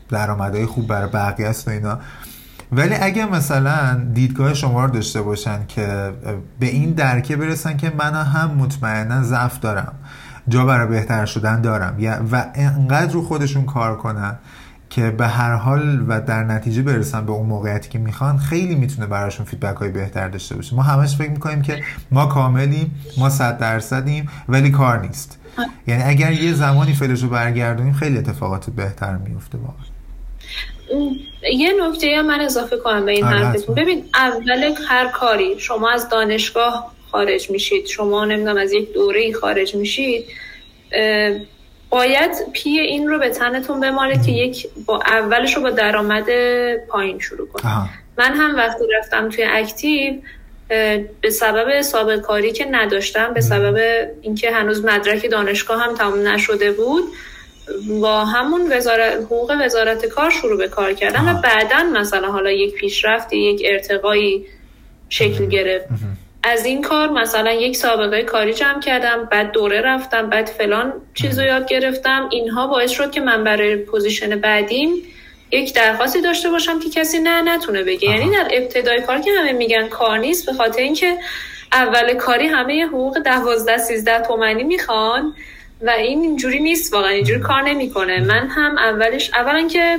درآمدهای خوب برای بقیه است و اینا. ولی اگه مثلا دیدگاه شما رو داشته باشن که به این درکه برسن که من هم مطمئنا ضعف دارم جا برای بهتر شدن دارم و انقدر رو خودشون کار کنن که به هر حال و در نتیجه برسن به اون موقعیتی که می‌خوان خیلی می‌تونه براشون فیدبک های بهتر داشته باشه. ما همش فکر می‌کنیم که ما کاملیم ما صد درصدیم ولی کار نیست. یعنی اگر یه زمانی فلش رو برگردونیم خیلی اتفاقات بهتر میفته واقعا. یه نکته یا من اضافه کنم به این آره، حرفتون ببین اول هر کاری شما از دانشگاه خارج میشید شما نمی‌دونم از یک دوره خارج میشید باید پی این رو به تنتون بمالید که یک با اولش رو با درآمد پایین شروع کنید. من هم وقتی رفتم توی Active به سبب سابقه کاری که نداشتم به سبب اینکه هنوز مدرک دانشگاه هم تمام نشده بود با همون وزارت حقوق وزارت کار شروع به کار کردم و بعدا مثلا حالا یک پیشرفتی یک ارتقایی شکل گرفت. از این کار مثلا یک سابقه کاری جمع کردم بعد دوره رفتم بعد فلان چیز رو یاد گرفتم. اینها باعث شد که من برای position بعدیم یک درخواستی داشته باشم که کسی نه نتونه بگه. یعنی در ابتدای کار که همه میگن کار نیست به خاطر اینکه اول کاری همه حقوق دوازده سیزده تومنی می‌خوان و این اینجوری نیست واقعا اینجوری کار نمی‌کنه. من هم اولش اولا که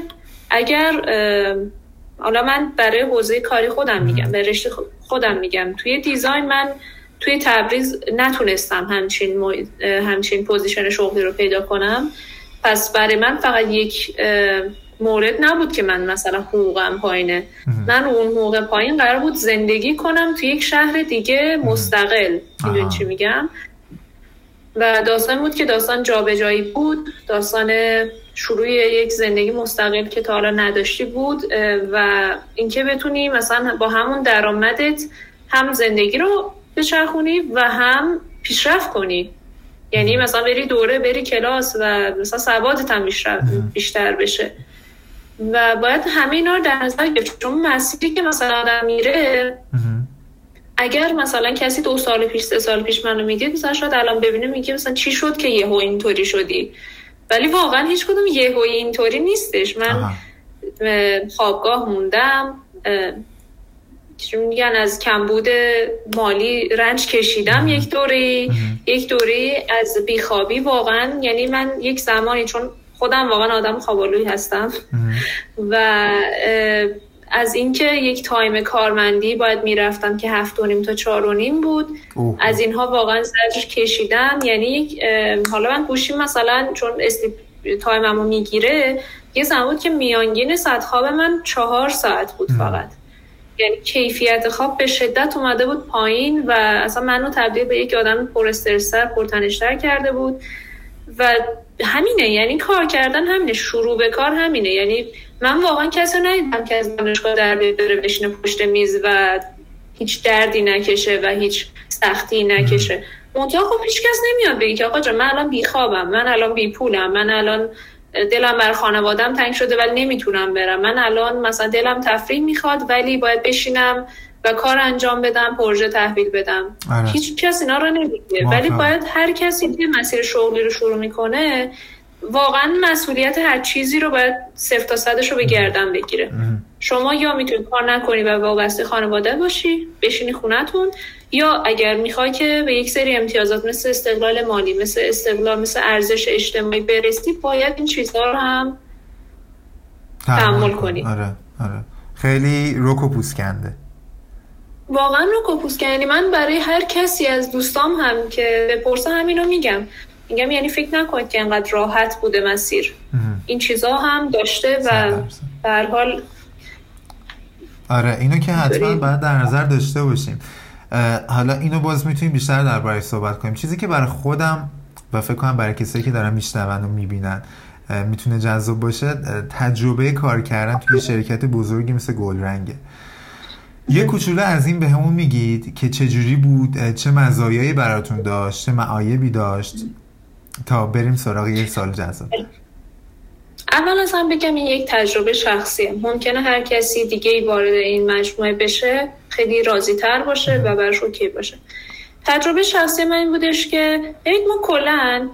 اگر حالا من برای حوزه کاری خودم میگم به رشته خودم میگم. توی design من توی تبریز نتونستم همچین همچین position شغلی رو پیدا کنم. پس برای من فقط یک مورد نبود که من مثلا حقوقم پایینه. من اون حقوق پایین قرار بود زندگی کنم توی یک شهر دیگه مستقل. می‌دونی چی میگم؟ و داستان بود که داستان جابجایی بود. داستان شروع یک زندگی مستقل که تا حالا نداشتی بود و اینکه بتونی مثلا با همون درآمدت هم زندگی رو بچرخونی و هم پیشرفت کنی. یعنی مثلا بری دوره بری کلاس و مثلا سوادت هم بیشتر بشه. و باید همه اینا رو در نظر گرفت. چون مسیری که مثلا آدم میره اگر مثلا کسی دو سال پیش سه سال پیش منو می‌دید مثلا شاید الان ببینه میگه مثلا چی شد که یهو اینطوری شدی؟ ولی واقعا هیچ کدوم یهو اینطوری نیستش. من خوابگاه موندم. میگن از کمبود مالی رنج کشیدم یک دوری یک دوری از بیخوابی واقعا یعنی من یک زمانی چون خودم واقعا آدم خوابالوی هستم. و از اینکه یک time کارمندی باید می‌رفتم که هفت و نیم تا چهار و نیم بود. از اینها واقعا زجر کشیدم. یعنی حالا من گوشیم مثلا چون sleep time مو می‌گیره یه زمان بود که میانگین ساعت خواب من چهار ساعت بود فقط. یعنی کیفیت خواب به شدت اومده بود پایین و اصلا منو تبدیل به یک آدم پر استرسر پرتنشتر کرده بود. و همینه یعنی کار کردن همینه شروع به کار همینه. یعنی من واقعا کسی ندیدم که از دانشگاه در بره بشینه پشت میز و هیچ دردی نکشه و هیچ سختی نکشه. منتها خب هیچ کس نمیاد بگی که آقا جان من الان بیخوابم من الان بی پولم من الان دلم بر خانوادم تنگ شده ولی نمی‌تونم برم. من الان مثلا دلم تفریح می‌خواد ولی باید بشینم و کار انجام بدم پروژه تحویل بدم. آره. هیچ کس اینا رو نمیگه ولی باید هر کسی که مسیر شغلی رو شروع می‌کنه واقعا مسئولیت هر چیزی رو باید صفر تا صدش رو به گردن بگیره. شما یا می‌تونی کار نکنی و وابسته خانواده باشی بشینی خونتون یا اگر می‌خوای که به یک سری امتیازات مثل استقلال مالی مثل استقلال مثل ارزش اجتماعی برسی باید این چیزها رو هم تحمل کنی. آره آره. خیلی روکو پوسکنده. واقعا رو کپوس یعنی من برای هر کسی از دوستام هم که بپرسه همینو میگم. میگم یعنی فکر نکنید که انقدر راحت بوده مسیر. این چیزها هم داشته و در حال آره اینو که حتما باید در نظر داشته باشیم. حالا اینو باز می‌تونیم بیشتر دربارش صحبت کنیم. چیزی که برای خودم و فکر کنم برای کسایی که دارن میشنون و می‌بینن می‌تونه جذاب باشه تجربه کار کردن توی شرکت بزرگی مثل گلرنگه. یه کوچولو از این به همون میگید که چجوری بود چه مزایایی براتون داشت چه معایبی داشت؟ تا بریم سراغ یه سال جذاب. اول از هم بگم این یک تجربه شخصیه. ممکنه هر کسی دیگه ای وارد این مجموعه بشه خیلی راضی تر باشه و براش اوکی باشه. تجربه شخصی من این بودش که ببینید ما کلا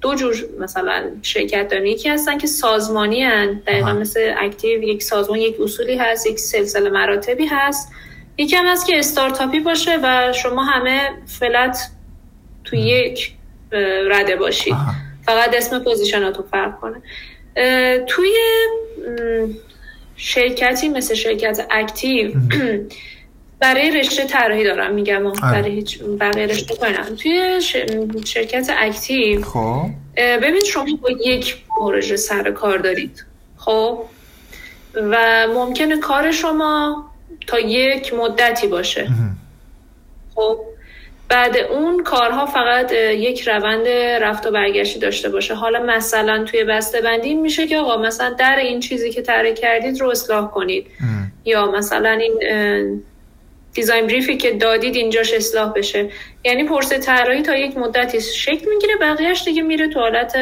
دو جور مثلا شرکت داریم یکی هستن که سازمانی هن دقیقا مثل Active یک سازمان یک اصولی هست یک سلسله مراتبی هست. یکی هم هست که استارتاپی باشه و شما همه flat تو یک رده باشید فقط اسم position اتون فرق کنه. توی شرکتی مثل شرکت Active (clears throat) برای رشته طراحی دارم میگم. آره. برای هیچ برای رشته کنم. توی شرکت اکتیو خب. ببین شما با یک پروژه سر کار دارید. خب؟ و ممکنه کار شما تا یک مدتی باشه. خب؟ بعد اون کارها فقط یک روند رفت و برگشتی داشته باشه. حالا مثلا توی بسته بندی میشه که آقا مثلا در این چیزی که طراحی کردید رو اصلاح کنید. یا مثلا این دیزاین بریفی که دادید اینجاش اصلاح بشه. یعنی پرسه طراحی تا یک مدتی شکل می‌گیره بقیهش دیگه میره تو حالت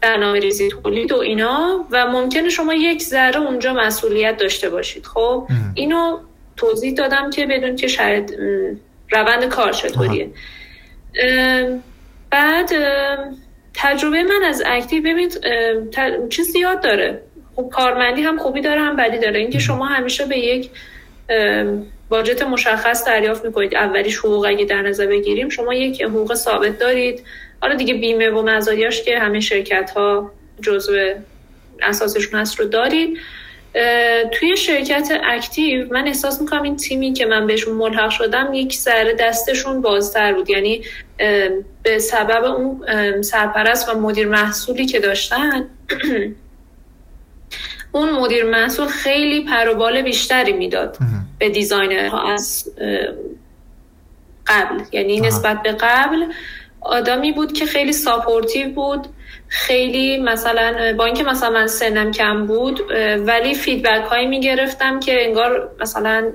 برنامه ریزی تولید و اینا و ممکنه شما یک ذره اونجا مسئولیت داشته باشید. خب اینو توضیح دادم که بدون که شاید روند کار چطوریه. بعد تجربه من از اکتیو ببینید چیز زیاد داره. خب کارمندی هم خوبی داره هم بدی داره. اینکه شما همیشه به یک باجت مشخص دریافت می‌کنید. اولیش حقوق اگه در نظر بگیریم. شما یک حقوق ثابت دارید. حالا دیگه بیمه و مزایاش که همه شرکت ها جزو اساسشون هست رو دارید. توی شرکت اکتیو من احساس می‌کنم این تیمی که من بهشون ملحق شدم یک ذره دستشون بازتر بود. یعنی به سبب اون سرپرست و مدیر محصولی که داشتن (clears throat) اون مدیر محصول خیلی پروبال بیشتری می‌داد به designer ها از قبل. یعنی نسبت به قبل آدمی بود که خیلی supportive بود خیلی مثلا با اینکه مثلا من سنم کم بود ولی feedback هایی می‌گرفتم که انگار مثلا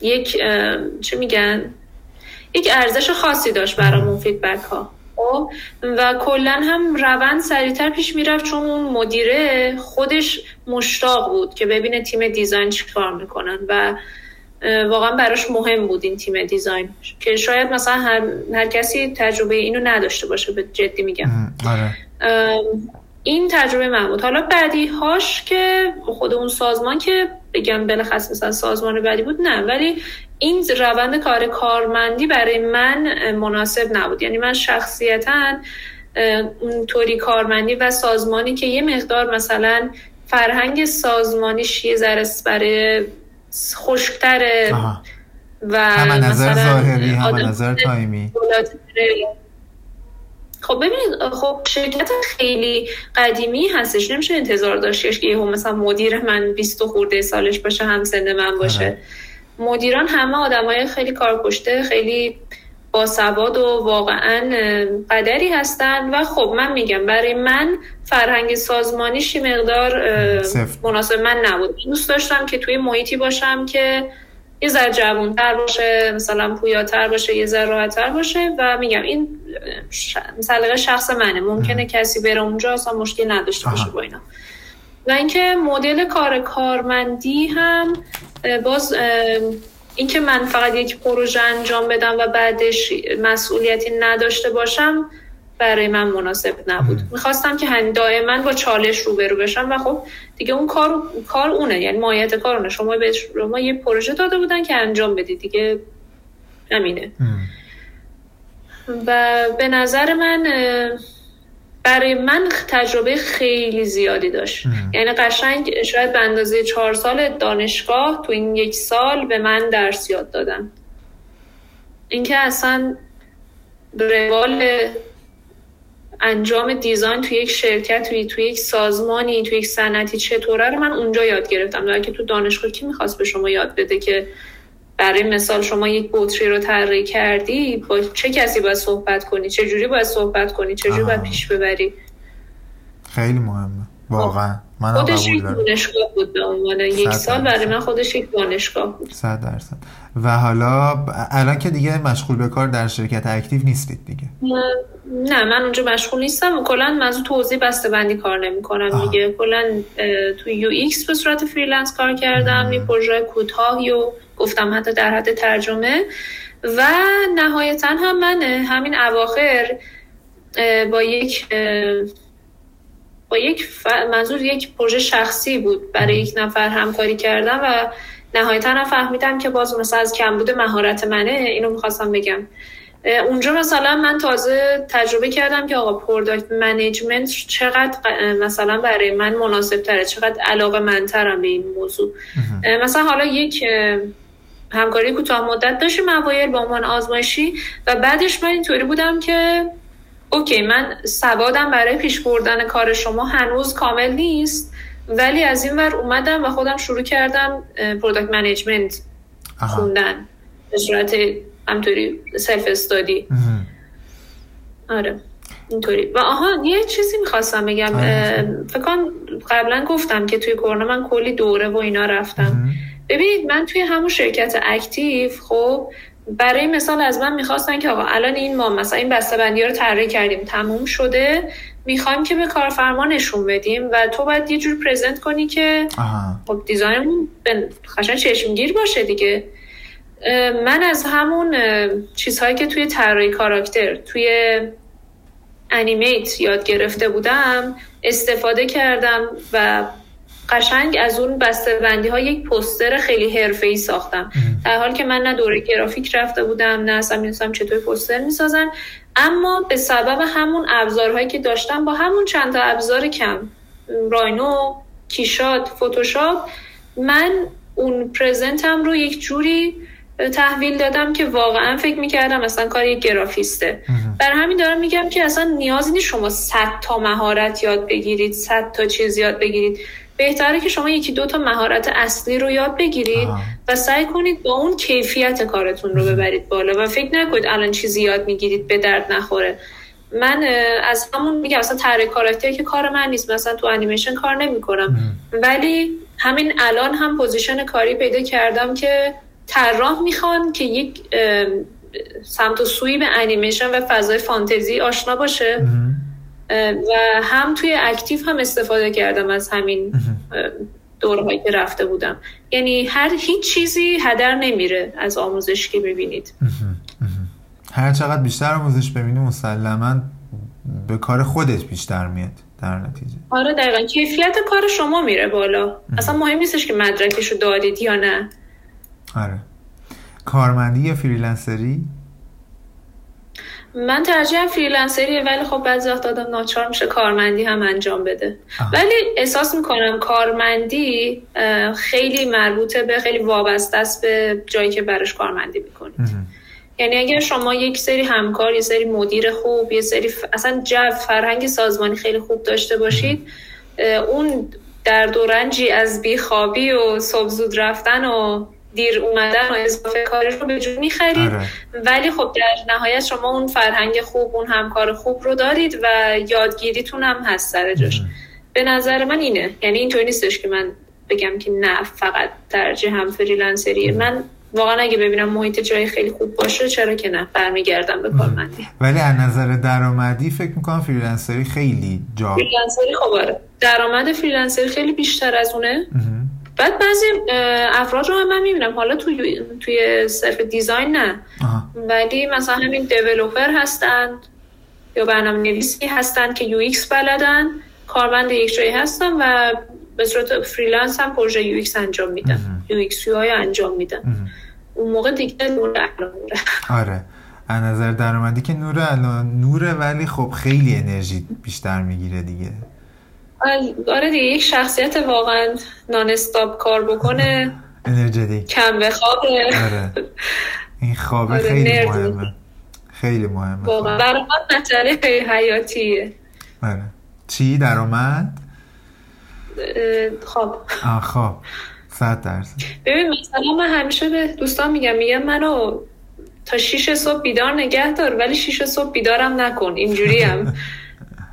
یک چه میگن یک ارزش خاصی داشت برامون feedback ها. خب؟ و کلا هم روند سریعتر پیش می‌رفت چون اون مدیره خودش مشتاق بود که ببینه تیم design چی کار می‌کنن و واقعا براش مهم بود این تیم design که شاید مثلا هر, هر کسی تجربه اینو نداشته باشه به جدی میگم آره. این تجربه من بود حالا بعدی هاش که خود اون سازمان که بگم بلخص مثلا سازمان بعدی بود نه ولی این روند کار کارمندی برای من مناسب نبود. یعنی من شخصیتا اونطوری کارمندی و سازمانی که یه مقدار مثلا فرهنگ سازمانیش یه ذره برای خشکتره و همه نظر ظاهری همه نظر تایمی. خب ببینید خب شرکت خیلی قدیمی هستش. نمیشه انتظار داشتش که یهو مثلا مدیر من 20 خورده سالش باشه هم سن من باشه. آره. مدیران همه آدمای خیلی کارکشته خیلی باسواد و واقعا قدری هستن. و خب من میگم برای من فرهنگ سازمانیش مقدار مناسب. من نبود. دوست داشتم که توی محیطی باشم که یه ذره جوانتر باشه مثلا پویاتر باشه یه ذره راحتتر باشه. و میگم این سلیقه شخص منه. ممکنه کسی بره اونجا اصلا مشکل نداشته باشه با اینا. و اینکه مدل کار کارمندی هم باز اینکه من فقط یک پروژه انجام بدم و بعدش مسئولیتی نداشته باشم برای من مناسب نبود. می‌خواستم که هم دائما با چالش روبرو بشم و خب دیگه اون کار کار اونه. یعنی مایت کار اونه. شما به شما یه پروژه داده بودن که انجام بدید دیگه همینه. و به نظر من برای من تجربه خیلی زیادی داشت. یعنی قشنگ شاید به اندازه چهار سال دانشگاه تو این یک سال به من درس یاد دادن. اینکه اصلا روال انجام دیزاین توی یک شرکت توی توی یک سازمانی توی یک صنعتی چطوره رو من اونجا یاد گرفتم. در که تو دانشگاه کی می‌خواست به شما یاد بده که برای مثال شما یک بطری رو طراحی کردی با چه کسی باید صحبت کنی؟ چه جوری باید صحبت کنی؟ چه جوری باید پیش ببری؟ خیلی مهمه. واقعا. من خودش یک دانشگاه بود به عنوان یک سال برای من خودش یک دانشگاه بود. صد درصد. و حالا الان که دیگه مشغول به کار در شرکت اکتیو نیستید دیگه. نه من اونجا مشغول نیستم. و کلا من توضیح بسته بندی کار نمی کنم دیگه. کلا تو UX به صورت freelance کار کردم. یه پروژه کوتاهی و گفتم حتی در حد ترجمه. و نهایتا هم من همین اواخر با یک با یک منظور یک پروژه شخصی بود. برای یک نفر همکاری کردم و نهایتا فهمیدم که باز مثلا از کمبود مهارت منه اینو می‌خواستم بگم. اونجا مثلا من تازه تجربه کردم که آقا product management چقدر مثلا برای من مناسب تره چقدر علاقه‌مندترم به این موضوع. مثلا حالا یک همکاری کوتاه مدت داشتیم اوایل با عنوان آزمایشی و بعدش من اینطوری بودم که okay من سوادم برای پیش بردن کار شما هنوز کامل نیست. ولی از این ور اومدم و خودم شروع کردم product management خوندن. به صورت همینطوری self-study آره اینطوری. و آها یه چیزی می‌خواستم بگم. آره، فکر کنم قبلا گفتم که توی کرونا من کلی دوره و اینا رفتم. ببینید من توی همون شرکت اکتیو خب برای مثال از من می‌خواستن که آقا الان این ما مثلا این بندی رو طراحی کردیم تموم شده. می‌خوایم که به کارفرما نشون بدیم و تو باید یه جور پرزنت کنی که خب دیزاینمون خشن چشمگیر باشه دیگه. من از همون چیزهایی که توی طراحی کاراکتر توی انیمیت یاد گرفته بودم استفاده کردم و قشنگ از اون بسته بندی ها یک پوستر خیلی حرفه ای ساختم در حال که من نه دوره گرافیک رفته بودم نه اصلا می‌دونستم چطور پوستر می‌سازن. اما به سبب همون ابزارهایی که داشتم با همون چند تا ابزار کم راینو کیشات فتوشاپ من اون پرزنتم رو یک جوری تحویل دادم که واقعا فکر می‌کردم اصلا کار یک گرافیسته. بر همین دارم میگم که اصلا نیازی نیست شما صد تا مهارت یاد بگیرید صد تا چیز یاد بگیرید. بهتره که شما یکی دو تا مهارت اصلی رو یاد بگیرید و سعی کنید با اون کیفیت کارتون رو ببرید بالا و فکر نکنید الان چیزی یاد می‌گیرید به درد نخوره. من از همون میگم اصلا طراحی کاراکتر که کار من نیست مثلا تو انیمیشن کار نمی‌کنم. ولی همین الان هم position کاری پیدا کردم که طراح می‌خوان که یک سمت و سوی به انیمیشن و فضای فانتزی آشنا باشه. و هم توی Active هم استفاده کردم از همین دوره‌هایی که رفته بودم. یعنی هر هیچ چیزی هدر نمیره از آموزش که ببینید. هر چقدر بیشتر آموزش ببینی مسلما به کار خودت بیشتر میاد در نتیجه. آره دقیقا. کیفیت کار شما میره بالا. اصلا مهم نیستش که مدرکشو دادید یا نه. آره. کارمندی یا freelancer ی؟ من ترجیحم freelancer یه ولی خب بعضی وقت آدم ناچار میشه کارمندی هم انجام بده. ولی احساس می‌کنم کارمندی خیلی مربوطه به خیلی وابسته است به جایی که برش کارمندی می‌کنید یعنی اگر شما یک سری همکار یه سری مدیر خوب یه سری اصلا جو فرهنگ سازمانی خیلی خوب داشته باشید اون در دورنجی از بیخوابی و صبح زود رفتن و دیر اومدن و اضافه کاری رو به جون می‌خرید. آره. ولی خب در نهایت شما اون فرهنگ خوب اون همکار خوب رو دارید و یادگیریتون هم هست سر جاش. به نظر من اینه. یعنی اینطور نیستش که من بگم که نه فقط ترجیح هم فریلنسریه. من واقعا اگه ببینم محیط جای خیلی خوب باشه چرا که نه؟ برمیگردم به کارمندی. ولی از نظر درآمدی فکر می‌کنم freelancer ی خیلی جا freelancer ی خب آره. درآمد freelancer ی خیلی بیشتر از اونه. بعد بعضی افراد رو هم من می‌بینم. حالا توی توی صرف design نه. ولی مثلا همین developer هستند یا برنامه نویسی هستند که UX بلدن کارمند یک جایی هستن و به صورت freelance هم پروژه UX انجام میدن. UX های انجام میدن. اون موقع دیگه نور علی آره. از نظر درآمدی که نور علی نوره ولی خب خیلی انرژی بیشتر می‌گیره دیگه. آره دیگه یک شخصیت واقعا nonstop کار بکنه. انرژی کمبود خوابه. آره. این خوابه آره خیلی مهمه. خیلی مهمه. واقعا. من مسئله خیلی حیاتیه. بله چی درآمد؟ خواب. خواب. صد درصد. ببین مثلا من همیشه به دوستان میگم میگم منو تا شیش صبح بیدار نگه دار ولی شیش صبح بیدارم نکن. اینجوری هم (laughs)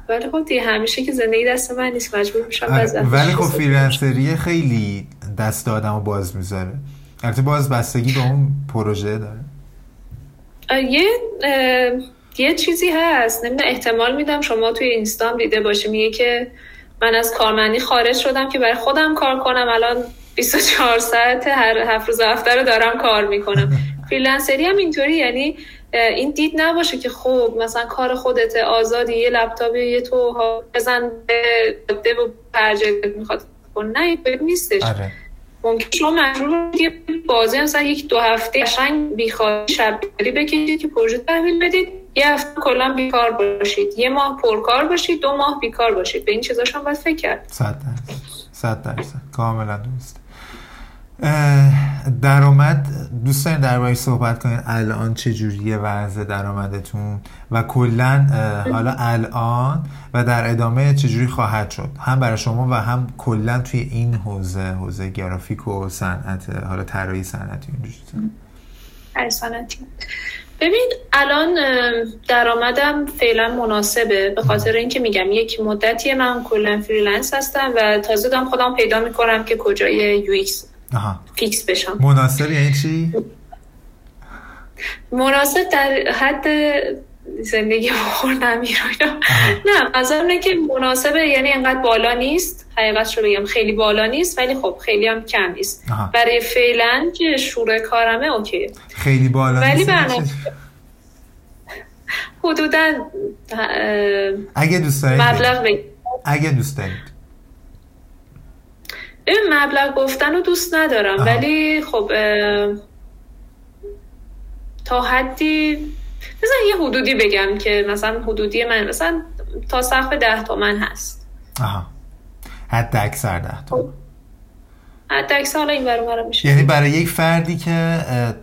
ولی خب دیگه همیشه که زندگی دست من نیست مجبور میشم آره، ولی خب فریلنسری خیلی دست آدم رو باز می‌ذاره. البته باز بستگی به اون پروژه داره. یه یه چیزی هست. نمی‌دونم احتمال میدم شما توی اینستام دیده باشی. میگه که من از کارمندی خارج شدم که برای خودم کار کنم. الان 24 ساعت هر هفت روز هفته رو دارم کار می‌کنم. (laughs) فریلنسری هم اینطوری یعنی این دید نباشه که خب مثلا کار خودت آزادی یه لپتاپ یه تو بزن به و پرجه می‌خواد. نه نیستش. آره. ممکن شما مجبور یه بازی مثلا یک دو هفته قشنگ بیخوابی شب بکشید که پروژه تحویل بدید. یه هفته کلا بیکار باشید. یه ماه پرکار باشید دو ماه بیکار باشید. به این چیزاشون باید فکر کرد. صد درصد. صد درصد. کاملا درست. درآمد دوست دارین درباره صحبت کنین الان چه جوریه وضع درآمدتون؟ و کلا حالا الان و در ادامه چجوری خواهد شد؟ هم برای شما و هم کلا توی این حوزه حوزه گرافیک و صنعت حالا طراحی صنعتی اینجوری صنعتی ببین الان درآمدم فعلا مناسبه به خاطر اینکه میگم یک مدتی من کلا freelance هستم و تازه دارم خودم پیدا می‌کنم که کجای UX fix بشم. مناسب یعنی چی؟ مناسب در حد زندگی بخور اینا نه از اینه که مناسبه یعنی انقدر بالا نیست. حقیقت رو بگم خیلی بالا نیست ولی خب خیلی هم کم نیست. برای فعلا که شروع کارمه اوکی. خیلی بالا ولی نیست. برنامه حدودا اگه دوست دارید اگه دوست دارید. این مبلغ گفتن رو دوست ندارم ولی خب تا حدی مثلا یه حدودی بگم که مثلا حدودی من مثلا تا سقف ده تومن هست. آها. حد اکثر ده تومن. خب. حد اکثر حالا این برو میشه. یعنی برای یک فردی که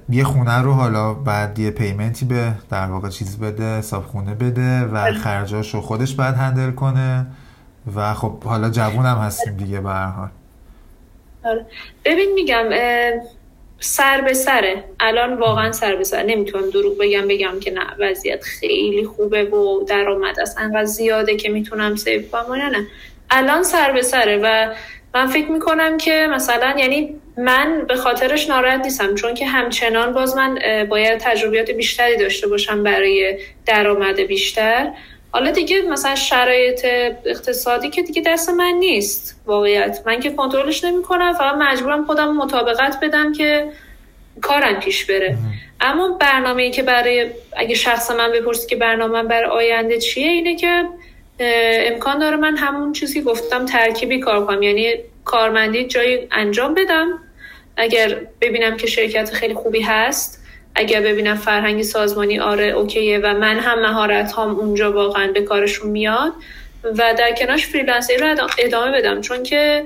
یه خونه رو حالا بعد یه payment ی به در واقع چیز بده حساب خونه بده و بله. خرجاش رو خودش بعد handle کنه و خب حالا جوون هم هستیم دیگه به هر حال. آره. ببین میگم سر به سره. الان واقعا سر به سر. نمی‌تونم دروغ بگم بگم که نه وضعیت خیلی خوبه و درآمد است انقدر زیاده که می‌تونم save کنم نه نه. الان سر به سره و من فکر می‌کنم که مثلا یعنی من به خاطرش ناراحت نیستم چون که همچنان باز من باید تجربیات بیشتری داشته باشم برای درآمد بیشتر. حالا دیگه مثلا شرایط اقتصادی که دیگه دست من نیست واقعیت. من که کنترلش نمی‌کنم فقط مجبورم خودم مطابقت بدم که کارم پیش بره. اما برنامه ای که برای اگه شخص من بپرسی که برنامه من برای آینده چیه اینه که امکان داره من همون چیزی گفتم ترکیبی کار کنم. یعنی کارمندی جایی انجام بدم اگر ببینم که شرکت خیلی خوبی هست. اگر ببینم فرهنگ سازمانی آره اوکیه و من هم مهارت هم اونجا واقعا به کارشون میاد و در کنارش فریلنسری رو ادامه بدم. چون که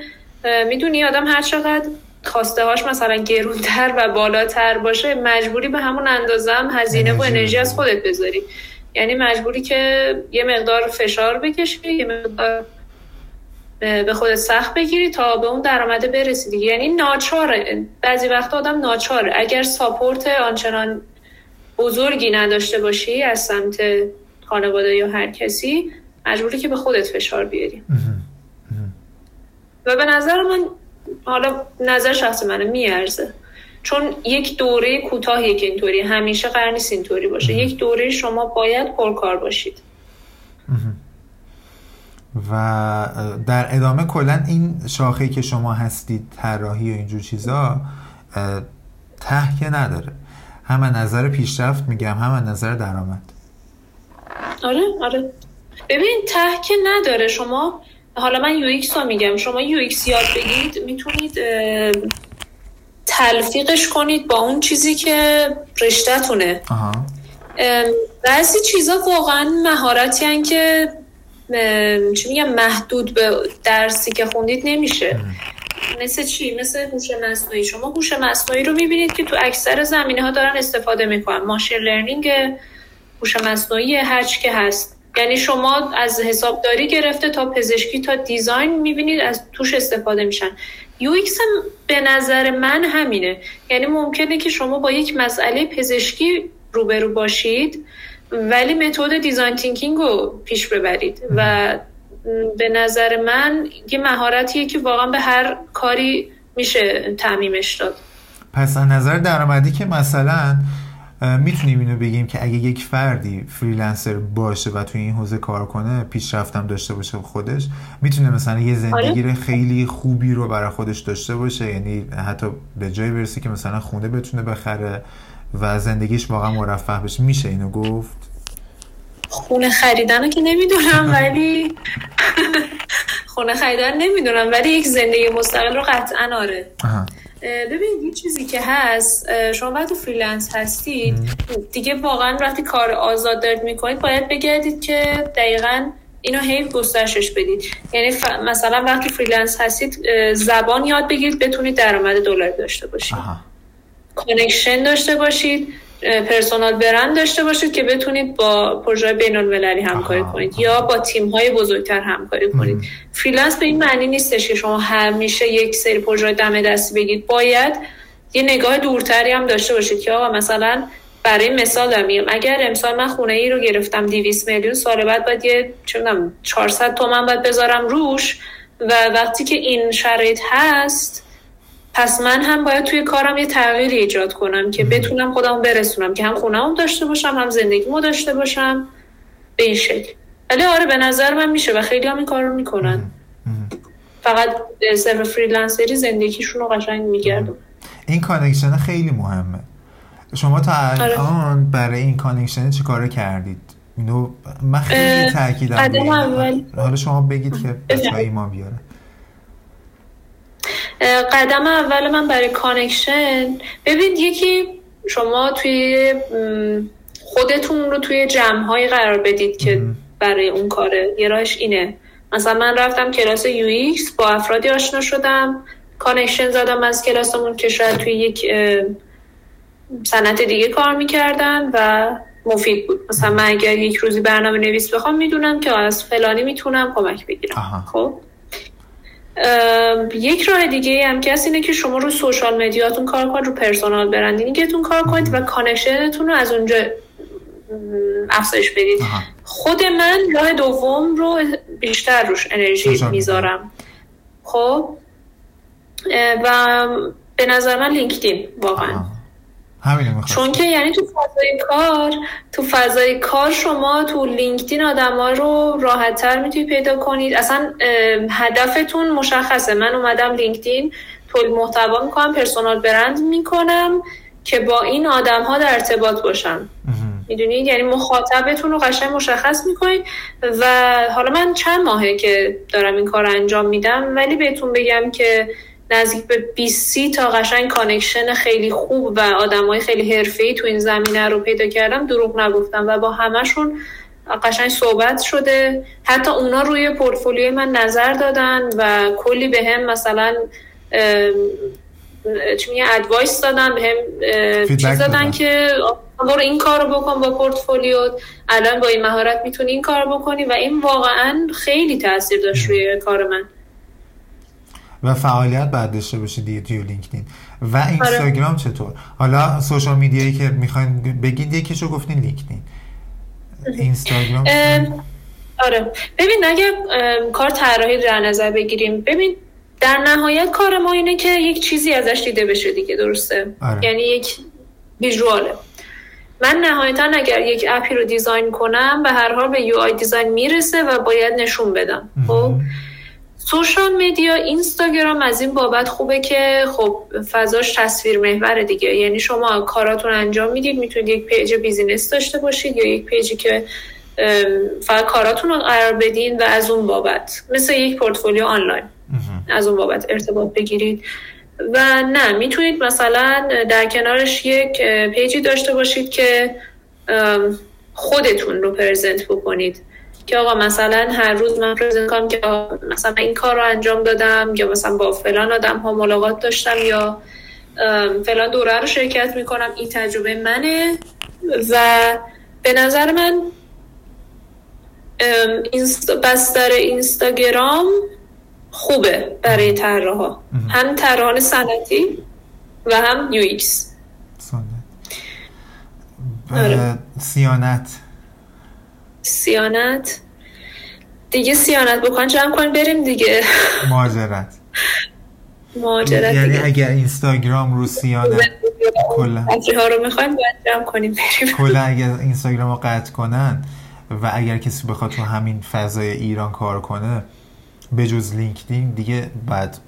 می‌دونی آدم هر چقدر خواسته هاش مثلا گرونتر و بالاتر باشه مجبوری به همون اندازه هم هزینه و انرژی از خودت بذاری. یعنی مجبوری که یه مقدار فشار بکشی یه مقدار به خودت سخت بگیری تا به اون درآمده برسی دیگه. یعنی ناچاره. بعضی وقت آدم ناچاره. اگر ساپورت آنچنان بزرگی نداشته باشی از سمت خانواده یا هر کسی مجبوری که به خودت فشار بیاری. و به نظر من حالا نظر شخص منه میارزه. چون یک دوره کوتاهی که اینطوری. همیشه قرار نیست اینطوری باشه. یک دوره شما باید پرکار باشید. و در ادامه کلا این شاخه که شما هستید طراحی و اینجور چیزا ته که نداره. هم نظر پیشرفت میگم هم نظر درآمد. آره آره. ببین ته که نداره. شما حالا من UX رو میگم. شما UX یاد بگیرید می‌تونید تلفیقش کنید با اون چیزی که رشتهتونه. بعضی چیزا واقعا مهارتی که چی میگم محدود به درسی که خوندید نمیشه. مثل چی؟ مثل هوش مصنوعی. شما هوش مصنوعی رو می‌بینید که تو اکثر زمینه ها دارن استفاده می‌کنن. ماشین لرنینگ هوش مصنوعی هرچی که هست. یعنی شما از حسابداری گرفته تا پزشکی تا دیزاین می‌بینید از توش استفاده میشن. یو هم به نظر من همینه. یعنی ممکنه که شما با یک مسئله پزشکی روبرو باشید ولی متد design thinking رو پیش ببرید و به نظر من یه مهارتیه که واقعا به هر کاری میشه تعمیمش داد. پس از نظر درآمدی که مثلا می‌تونیم اینو بگیم که اگه یک فردی freelancer باشه و توی این حوزه کار کنه پیشرفتم داشته باشه خودش می‌تونه مثلا یه زندگی آره. خیلی خوبی رو برای خودش داشته باشه یعنی حتی به جایی برسه که مثلا خونه بتونه بخره. و زندگیش واقعا مرفه بشه. میشه اینو گفت؟ خونه خریدن که نمی‌دونم (laughs) ولی (laughs) خونه خریدن نمی‌دونم ولی یک زندگی مستقل رو قطعا آره. ببینید یه چیزی که هست شما وقتی freelance هستید دیگه واقعا وقتی کار آزاد دارید می‌کنید باید بگردید که دقیقا اینو هی گسترشش بدید. یعنی مثلا وقتی freelance هستید زبان یاد بگیرید بتونید درآمد دلاری داشته باشید. connection داشته باشید personal brand داشته باشید که بتونید با پروژه بین المللی همکاری کنید یا با تیم های بزرگتر همکاری کنید. freelance به این معنی نیستش که شما همیشه یک سری پروژه دم دستی بگیرید. باید یه نگاه دورتری هم داشته باشید که آقا مثلا برای مثال دارم اگر امسال من خونه ای رو گرفتم 200 میلیون سال بعد باید یه چه 400 تومن باید بذارم روش و وقتی که این شرایط هست پس من هم باید توی کارم یه تغییری ایجاد کنم که بتونم خودم برسونم که هم خونه هم داشته باشم هم زندگیمو داشته باشم به این شکل. ولی آره به نظر من میشه و خیلی هم این کار رو می‌کنن فقط صرف freelancer ی زندگیشون رو قشنگ می‌گردونن این connection خیلی مهمه. شما تا آره. الان برای این connection چی کار کردید؟ اینو من خیلی تاکیدم حالا شما بگید که بچه ایمان بیاره قدم اول من برای connection ببین یکی شما توی خودتون رو توی جمع قرار بدید که برای اون کاره. یه راهش اینه. مثلا من رفتم کلاس UX با افرادی آشنا شدم. connection زدم از کلاسمون که شاید توی یک سمت دیگه کار می‌کردن و مفید بود. مثلا من اگر یک روزی برنامه نویس بخوام می‌دونم که از فلانی می‌تونم کمک بگیرم. خب؟ یک راه دیگه هم که اینه که شما رو social media تون کار کنید رو personal branding تون کار کنید و connection تون رو از اونجا افزایش بدید. خود من راه دوم رو بیشتر روش انرژی می‌ذارم. خب؟ و به نظر من لینکدین واقعا. چون که یعنی تو فضای کار تو فضای کار شما تو لینکدین آدما رو راحتتر می‌تونید پیدا کنید. اصلا هدفتون مشخصه. من اومدم لینکدین تولید محتوا می‌کنم پرسونال برند می‌کنم که با این آدم ها در ارتباط باشم. می‌دونید یعنی مخاطبتون رو قشنگ مشخص می‌کنید و حالا من چند ماهه که دارم این کار انجام میدم ولی بهتون بگم که نزدیک به 20 تا قشنگ connection خیلی خوب و آدمای خیلی حرفه‌ای تو این زمینه رو پیدا کردم دروغ نگفتم و با همشون قشنگ صحبت شده. حتی اونا روی پورتفولیوی من نظر دادن و کلی به هم مثلا چی میگه advice دادن به هم چیز دادن که برو این کار رو بکن با پورتفولیو الان با این مهارت می‌تونی این کار بکنی و این واقعا خیلی تاثیر داشت روی کار من. و فعالیت بعد داشته باشه دیگه توی لینکدین. و اینستاگرام آره. چطور؟ حالا social media یی که می‌خواین بگید یکیشو گفتین لینکدین. اینستاگرام آره. ببین اگه کار طراحی در نظر بگیریم ببین در نهایت کار ما اینه که یک چیزی ازش دیده بشه دیگه درسته؟ آره. یعنی یک visual ه. من نهایتا اگر یک app ی رو design کنم به هر حال به UI design می‌رسه و باید نشون بدم. خب؟ social media اینستاگرام از این بابت خوبه که خب فضاش تصویر محور دیگه. یعنی شما کاراتون انجام می‌دید می‌تونید یک page business داشته باشید یا یک page ی که فقط کاراتون رو قرار بدین و از اون بابت. مثل یک پورتفولیو آنلاین. از اون بابت ارتباط بگیرید. و نه می‌تونید مثلا در کنارش یک page ی داشته باشید که خودتون رو present بکنید. که آقا مثلا هر روز من present کنم که مثلا این کار رو انجام دادم یا مثلا با فلان آدم ها ملاقات داشتم یا فلان دوره رو شرکت می‌کنم این تجربه منه و به نظر من بستر اینستاگرام خوبه برای طراحا. هم طراحان سنتی و هم UX. آره. سیانت. سیانت. دیگه سیانت بکن جمع کنیم بریم دیگه. (laughs) مهاجرت. مهاجرت یعنی اگر اینستاگرام رو سیانت کلا. ها رو می‌خوایم باید جمع کنیم بریم. کلا اگر اینستاگرام رو قطع کنن و اگر کسی بخواد تو همین فضای ایران کار کنه به جز لینکدین دیگه بعد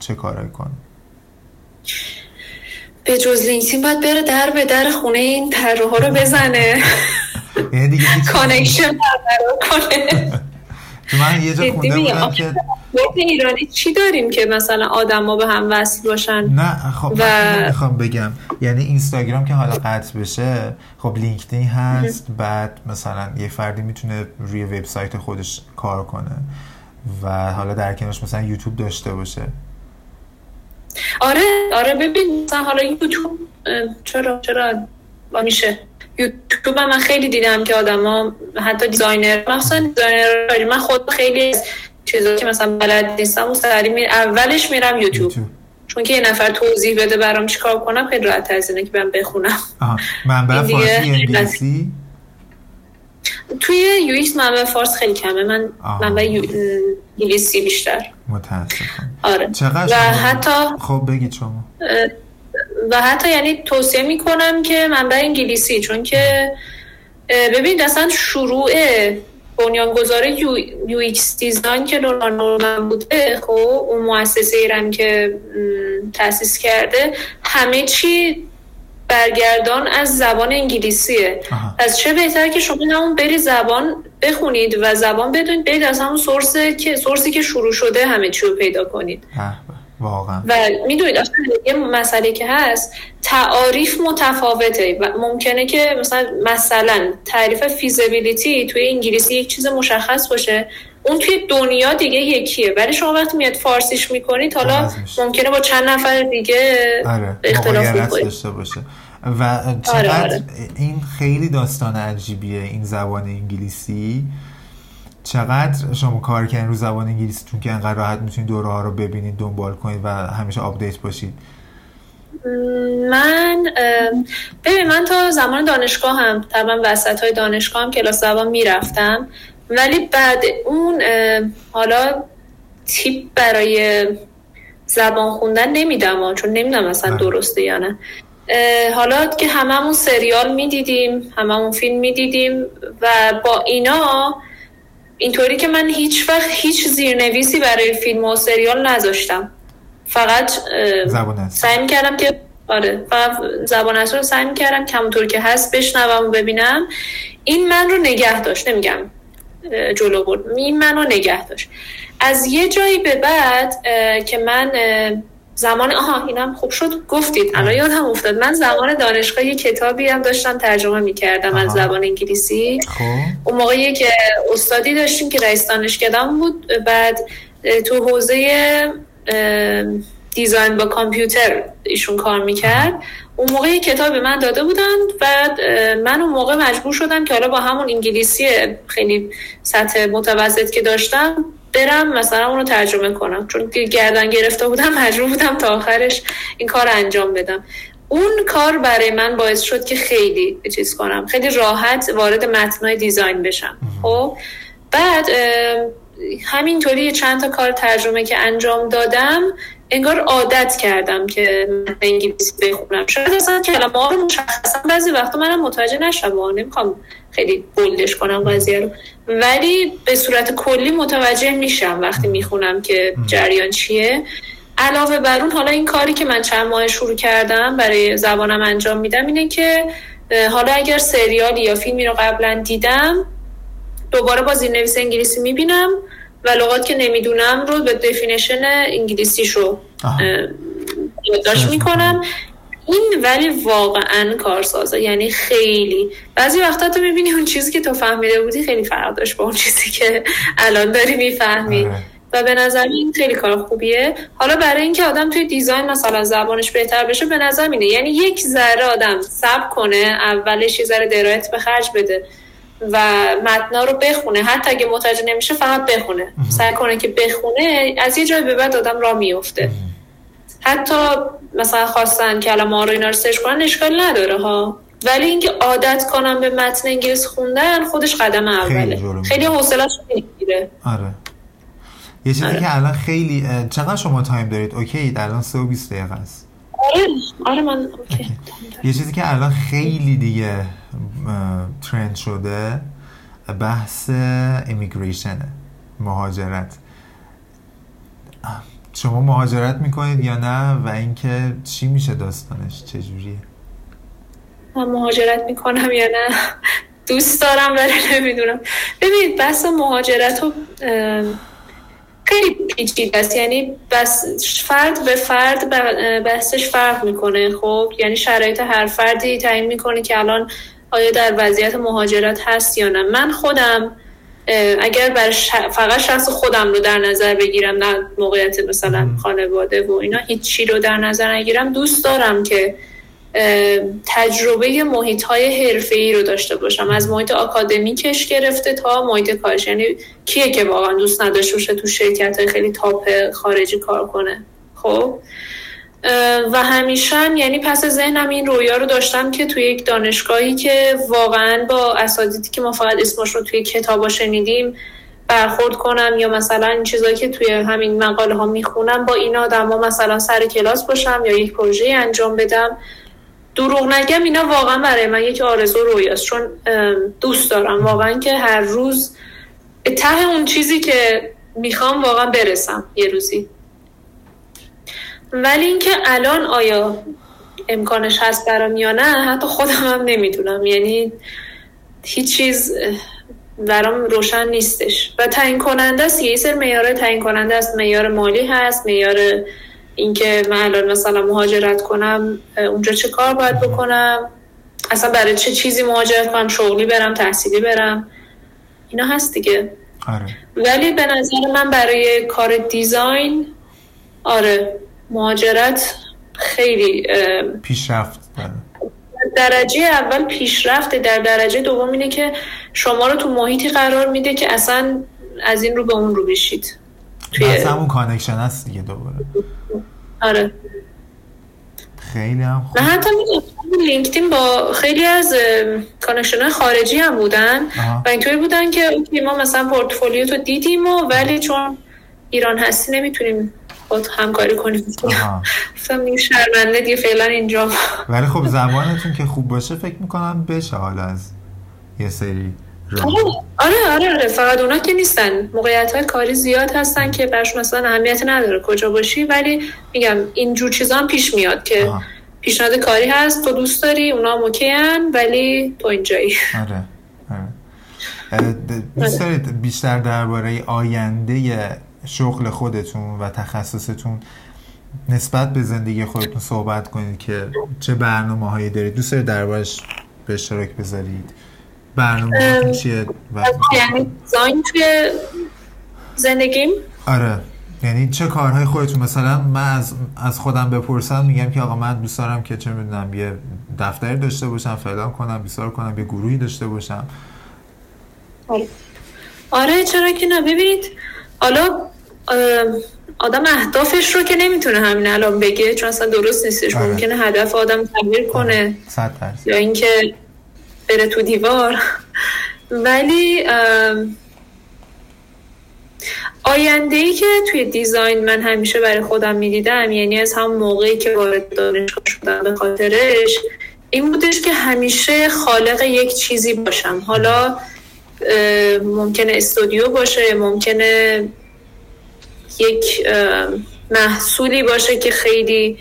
چه کارایی کنه به جز لینکدین باید بره در به در خونه این ها رو بزنه. یعنی دیگه connection برقرار کنه. من یه جا خونده بودم که ایرانی چی داریم که مثلا آدما به هم وصل باشن؟ نه خب و... می‌خوام بگم. یعنی اینستاگرام که حالا قطع بشه خب لینکدین هست. بعد مثلا یه فردی می‌تونه روی وبسایت خودش کار کنه و حالا در کنارش مثلا یوتیوب داشته باشه. آره آره ببین مثلا حالا یوتیوب چرا چرا میشه؟ یوتیوب من خیلی دیدم که آدما حتی designer مثلا designer من خود خیلی چیزا که مثلا بلد نیستم و سری اولش میرم یوتیوب. چون که یه نفر توضیح بده برام چیکار کنم خیلی راحت از اینه که من بخونم. منبع فارسی انگلیسی؟ توی UX منبع فارسی خیلی کمه. من منبع انگلیسی بیشتر. متاسفم. آره. چقدر و حتی خب بگید شما. و حتی یعنی توصیه می‌کنم که منبع انگلیسی چون که ببینید اصلا شروع بنیانگذار U, UX design که دان نورمن بوده خب اون مؤسسه ایران که تاسیس کرده همه چی برگردان از زبان انگلیسیه. از چه بهتر که شما همون بری زبان بخونید و زبان بدونید برید از همون source که source ی که شروع شده همه چی رو پیدا کنید. واقعا. و می‌دونید اصلا یه مسئله که هست تعاریف متفاوته و ممکنه که مثلا مثلا تعریف فیزیبیلیتی توی انگلیسی یک چیز مشخص باشه. اون توی دنیا دیگه یکیه. ولی شما وقتی میاد فارسیش می‌کنید حالا ممکنه با چند نفر دیگه آره. اختلاف داشته باشه. و آره، چقدر آره. این خیلی داستان عجیبیه این زبان انگلیسی چقدر شما کار کردین رو زبان انگلیسی چون که انقدر راحت می‌تونید دوره ها رو ببینید دنبال کنید و همیشه update باشید من ببین من تا زمان دانشگاه هم طبعا وسط های دانشگاه هم کلاس زبان می‌رفتم ولی بعد اون حالا time برای زبان خوندن نمیدم چون نمیدم اصلا بله. درسته یا نه حالا که هممون سریال می‌دیدیم هممون فیلم می‌دیدیم و با اینا اینطوری که من هیچ وقت هیچ زیرنویسی برای فیلم و سریال نذاشتم. فقط سعی کردم که آره فقط زبان رو سعی کردم کمونطور که هست بشنوم و ببینم. این من رو نگه داشت نمیگم جلو برد. این من رو نگه داشت. از یه جایی به بعد که من زمان آها اینم خوب شد. گفتید. الان یادم افتاد. من زمان دانشگاه یه کتابی هم داشتم ترجمه می‌کردم از زبان انگلیسی. خب. اون موقع که استادی داشتیم که رئیس دانشکدهمون بود. بعد تو حوزه دیزاین با کامپیوتر ایشون کار می‌کرد. اون موقع یه کتابی من داده بودن بعد من اون موقع مجبور شدم که حالا با همون انگلیسی خیلی سطح متوسط که داشتم برم مثلا اونو ترجمه کنم. چون گردن گرفته بودم مجبور بودم تا آخرش این کار انجام بدم. اون کار برای من باعث شد که خیلی چیز کنم. خیلی راحت وارد متنای دیزاین بشم. خب؟ بعد همینطوری چند تا کار ترجمه که انجام دادم انگار عادت کردم که انگلیسی بخونم. شاید اصلا کلمه ها رو مشخصا بعضی وقتا منم متوجه نشم. و نمی‌خوام خیلی بولدش کنم قضیه رو. ولی به صورت کلی متوجه میشم وقتی می‌خونم که جریان چیه. علاوه بر اون حالا این کاری که من چند ماه شروع کردم برای زبانم انجام میدم اینه که حالا اگر سریالی یا فیلمی رو قبلا دیدم دوباره با زیرنویس انگلیسی می‌بینم و لغات که نمی‌دونم رو به دفینیشن انگلیسیش رو یادداشت می‌کنم. این ولی واقعا کارسازه. یعنی خیلی. بعضی وقتا تو می‌بینی اون چیزی که تو فهمیده بودی خیلی فرق داشت با اون چیزی که الان داری می‌فهمی. آره. و به نظر این خیلی کار خوبیه. حالا برای اینکه آدم توی دیزاین مثلا زبانش بهتر بشه به نظر اینه. یعنی یک ذره آدم سب کنه اولش یه ذره درایت به خرج بده و متنا رو بخونه. حتی اگه متوجه نمیشه فقط بخونه. سعی کنه که بخونه از یه جای به بعد آدم را میفته حتی مثلا خواستن که الان ما رو اینا رو search کنن اشکال نداره ها. ولی اینکه عادت کنم به متن انگلیسی خوندن خودش قدم اوله. خیلی, خیلی حوصله‌اش می‌گیره. آره. یه چیزی آره. که الان خیلی چقدر شما time دارید؟ OK الان 3 و 20 دقیقه است. آره. آره من OK. یه چیزی که الان خیلی دیگه ترند شده بحث امیگریشنه مهاجرت. شما مهاجرت می‌کنید یا نه و اینکه چی میشه داستانش؟ چجوریه من مهاجرت می‌کنم یا نه؟ دوست دارم ولی نمی‌دونم. ببینید بحث مهاجرت رو خیلی پیچیده است. یعنی بس فرد به فرد بحثش فرق می‌کنه خب؟ یعنی شرایط هر فردی تعیین می‌کنه که الان آیا در وضعیت مهاجرت هست یا نه. من خودم اگر بر فقط شخص خودم رو در نظر بگیرم نه موقعیت مثلا خانواده و اینا هیچی رو در نظر نگیرم. دوست دارم که تجربه محیط های حرفه ای رو داشته باشم. از محیط آکادمیکش گرفته تا محیط کارش. یعنی کیه که واقعا دوست نداشته باشه تو شرکت های خیلی تاپ خارجی کار کنه؟ خب؟ و همیشه یعنی پس ذهنم این رویا رو داشتم که توی یک دانشگاهی که واقعا با اساتیدی که ما فقط اسمش رو توی کتابا شنیدیم برخورد کنم یا مثلا این چیزایی که توی همین مقاله ها می‌خونم با این آدم ها مثلا سر کلاس باشم یا یک پروژه انجام بدم. دروغ نگم اینا واقعا برای من یک آرزو رویاست. چون دوست دارم واقعا که هر روز ته اون چیزی که می‌خوام واقعا برسم یه روزی. ولی اینکه الان آیا امکانش هست برام یا نه حتی خودم هم نمی‌دونم. یعنی هیچ چیز برام روشن نیستش. و تعیین کننده است یه سر معیار تعیین کننده است. معیار مالی هست معیار اینکه من الان مثلا مهاجرت کنم اونجا چه کار باید بکنم؟ اصلا برای چه چیزی مهاجرت کنم؟ شغلی برم تحصیلی برم؟ اینا هست دیگه. آره. ولی به نظر من برای کار design آره. مهاجرت خیلی پیشرفت درجه اول پیشرفته. در درجه دوم اینه که شما رو تو محیطی قرار میده که اصلا از این رو به اون رو بشید. توی همون connection هست دیگه دوباره. آره. خیلی هم خوب. حتی لینکدین با خیلی از connection خارجی هم بودن و اینطوری بودن که ما مثلا پورتفولیو تو دیدیم و ولی چون ایران هستی نمی‌تونیم خود همکاری کنیم مثلا شرمنده دیگه فعلا اینجا. ولی خب زبانتون که خوب باشه فکر می‌کنم بشه حالا از یه سری آره آره آره فقط اونا که نیستن. موقعیت های کاری زیاد هستن که برش مثلا اهمیت نداره کجا باشی ولی میگم اینجور چیزا هم پیش میاد که پیشنهاد کاری هست تو دوست داری اونا مکیان ولی تو اینجایی. آره آره. دوست دارید بیشتر درباره آینده شغل خودتون و تخصصتون نسبت به زندگی خودتون صحبت کنید که چه برنامه هایی دارید. دوست دارید دربارش به اشتراک بذارید. برنامه چیه یعنی توی زندگیم؟ آره. یعنی چه کارهای خودتون؟ مثلا من از, از خودم بپرسم میگم که آقا من دوست دارم که چه می‌دونم یه دفتری داشته باشم فلان کنم بیسار کنم یه گروهی داشته باشم. آره, آره چرا که نه. ببینید حالا آدم اهدافش رو که نمی‌تونه همین الان بگه چون اصلا درست نیستش آره. ممکنه هدف آدم تغییر کنه. یا اینکه بره تو دیوار. (laughs) ولی آینده ای که توی دیزاین من همیشه برای خودم می‌دیدم یعنی از هم موقعی که وارد دانشگاه شدم به خاطرش این بودش که همیشه خالق یک چیزی باشم. حالا ممکنه استودیو باشه ممکنه یک محصولی باشه که خیلی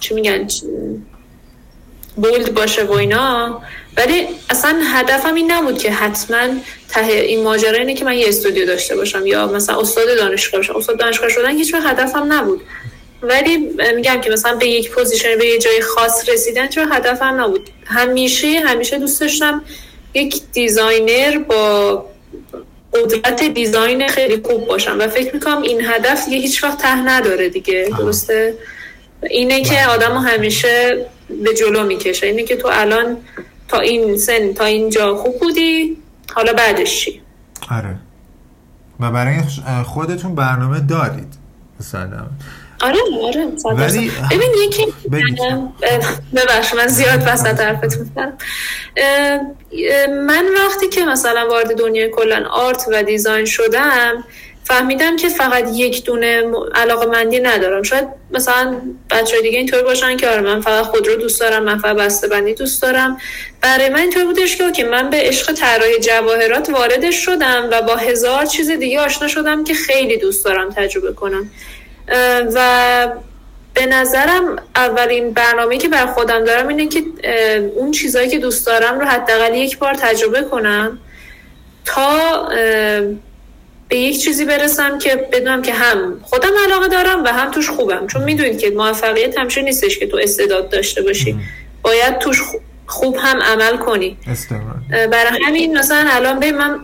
چی میگن bold باشه و اینا. ولی اصلا هدفم این نبود که حتما ته این ماجرا اینه که من یه استودیو داشته باشم یا مثلا استاد دانشگاه باشم. استاد دانشگاه شدن هیچ هدفم نبود. ولی میگم که مثلا به یک position به یه جای خاص رسیدن چون هدفم نبود. همیشه همیشه دوست داشتم یک designer با قدرت design خیلی خوب باشم و فکر می‌کنم این هدف یه هیچ وقت ته نداره دیگه درسته؟ اینه که بله. آدم همیشه به جلو می‌کشه اینه که تو الان تا این سن تا اینجا خوب بودی حالا بعدش چی؟ آره. و برای خودتون برنامه دارید. مثلا آره آره ولی ببین یکی ببخش من زیاد وسط حرفتون من وقتی که مثلا وارد دنیای کلا آرت و دیزاین شدم فهمیدم که فقط یک دونه علاقه مندی ندارم. شاید مثلا بچه دیگه اینطور باشن که آره من فقط خود رو دوست دارم من فقط بسته بندی دوست دارم. برای من اینطور بودش که که من به عشق طراحی جواهرات وارد شدم و با هزار چیز دیگه آشنا شدم که خیلی دوست دارم تجربه کنم. و به نظرم اولین برنامه که بر خودم دارم اینه که اون چیزهایی که دوست دارم رو حداقل یک بار تجربه کنم تا به یک چیزی برسم که بدونم که هم خودم علاقه دارم و هم توش خوبم. چون می‌دونید که موفقیت همچنین نیستش که تو استعداد داشته باشی. باید توش خوب هم عمل کنی. برای همین مثلا الان به من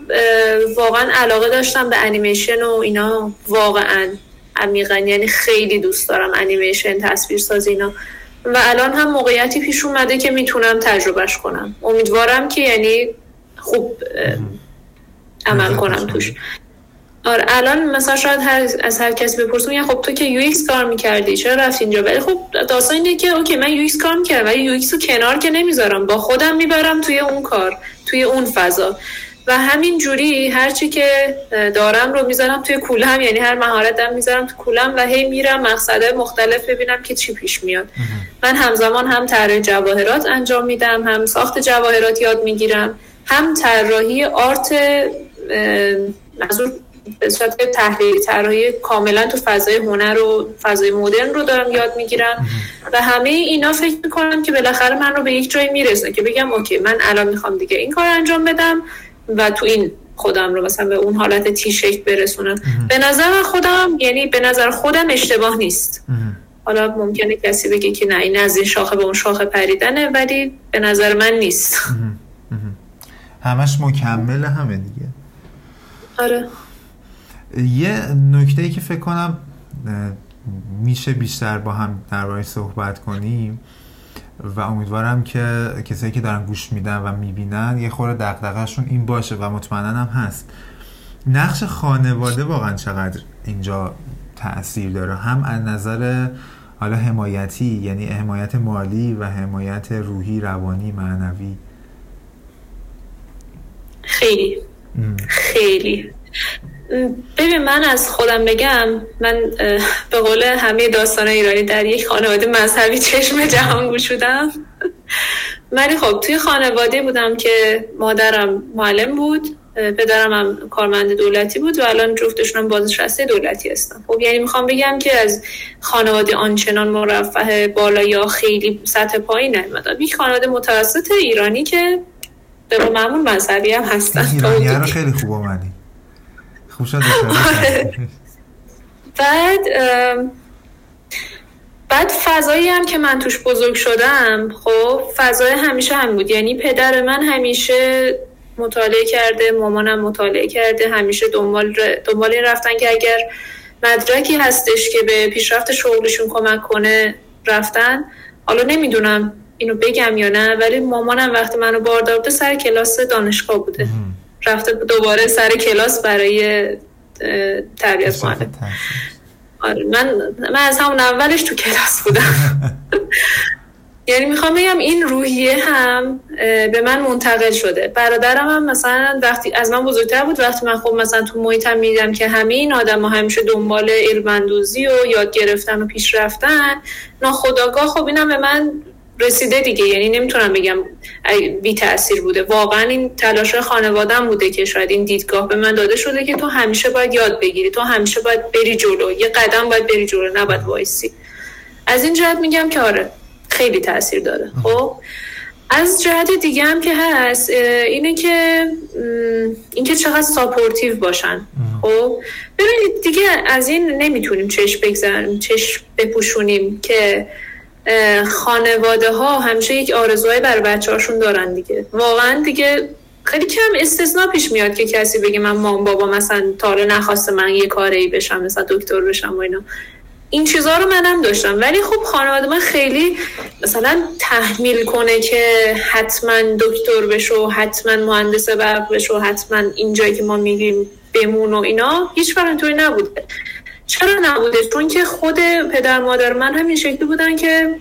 واقعا علاقه داشتم به انیمیشن و اینا. واقعا. عمیقا یعنی خیلی دوست دارم انیمیشن تصویر سازی اینا. و الان هم موقعیتی پیش اومده که می‌تونم تجربهش کنم. امیدوارم که یعنی خوب عمل کنم توش. آره الان مثلا شاید هر از هر کسی بپرسم یعنی خب تو که UX کار می‌کردی چرا رفتی اینجا؟ ولی خب داستان اینه که OK من UX کار می‌کردم ولی UX رو کنار که نمی‌ذارم با خودم می‌برم توی اون کار توی اون فضا. و همین جوری هرچی که دارم رو می‌ذارم توی کولم یعنی هر مهارتم می‌ذارم توی کولم و هی میرم مقصده مختلف ببینم که چی پیش میاد. من همزمان هم طراحی جواهرات انجام میدم هم ساخت جواهرات یاد می‌گیرم هم طراحی آرت از به صورت تحلیلی طراحی کاملا تو فضای هنر و فضای مدرن رو دارم یاد می‌گیرم. و همه اینا فکر می‌کنم که بالاخره من رو به یک جایی می‌رسه که بگم اوکی من الان می‌خوام دیگه این کار انجام بدم. و تو این خودم رو مثلا به اون حالت تی شکل برسونم به نظر خودم یعنی به نظر خودم اشتباه نیست. حالا ممکنه کسی بگه که نه این از این شاخه به اون شاخه پریدنه ولی به نظر من نیست. همش مکمل همه دیگه. آره. یه نکته ای که فکر کنم میشه بیشتر با هم درباره صحبت کنیم و امیدوارم که کسایی که دارن گوش میدن و می‌بینن یه خورده دقدقهشون این باشه و مطمئنا هم هست. نقش خانواده واقعا چقدر اینجا تاثیر داره؟ هم از نظر حالا حمایتی یعنی حمایت مالی و حمایت روحی روانی معنوی؟ خیلی. خیلی. ببین من از خودم بگم من به قول همه داستان ایرانی در یک خانواده مذهبی چشم جهان گوشودم من خب توی خانواده بودم که مادرم معلم بود پدرم هم کارمند دولتی بود و الان جفتشون هم بازنشسته دولتی هستن. خب یعنی می‌خوام بگم که از خانواده آنچنان مرفه بالا یا خیلی سطح پایین نیومدم یک خانواده متوسط ایرانی که به معمول مذهبی هم هستن. ایرانی خیلی خوب آمدی. خوب شد (laughs) بعد بعد فضایی هم که من توش بزرگ شدم خب فضای همیشه هم بود. یعنی پدر من همیشه مطالعه کرده مامانم مطالعه کرده همیشه دنبال, دنبال این رفتن که اگر مدرکی هستش که به پیشرفت شغلشون کمک کنه رفتن. حالا نمی‌دونم اینو بگم یا نه ولی مامانم وقتی منو باردار سر کلاس دانشگاه بوده. رفته دوباره سر کلاس برای تربیت معلم آره من من از همون اولش تو کلاس بودم. (laughs) یعنی می‌خوام بگم این روحیه هم به من منتقل شده. برادرم هم مثلا وقتی از من بزرگتر بود وقتی من خب مثلا تو محیطم میدم که همه این آدم ها همیشه دنبال علمندوزی و یاد گرفتن و پیش رفتن ناخداگاه خب اینم به من رسیده دیگه. یعنی نمی‌تونم بگم بی تاثیر بوده. واقعا این تلاش خانوادم بوده که شاید این دیدگاه به من داده شده که تو همیشه باید یاد بگیری. تو همیشه باید بری جلو. یه قدم باید بری جلو نباید وایسی. از این جهت میگم که آره خیلی تاثیر داره. خب از جهت دیگه هم که هست اینه که اینکه چقدر supportive باشن. خب ببینید دیگه از این نمی‌تونیم چشم بگذاریم چشم بپوشونیم که خانواده ها همیشه یک آرزوهای بر بچه هاشون دارن دیگه. واقعا دیگه خیلی کم استثنا پیش میاد که کسی بگه من مام بابا مثلا تا نخواسته من یه کاری بشم مثلا دکتر بشم و اینا. این چیزها رو منم داشتم. ولی خب خانواده من خیلی مثلا تحمیل کنه که حتما دکتر بشو حتما مهندس برق بشو حتما اینجایی که ما میگیم بمون و اینا هیچ اینطوری نبوده. چرا نبوده؟ چون که خود پدر مادر من همین شکلی بودن که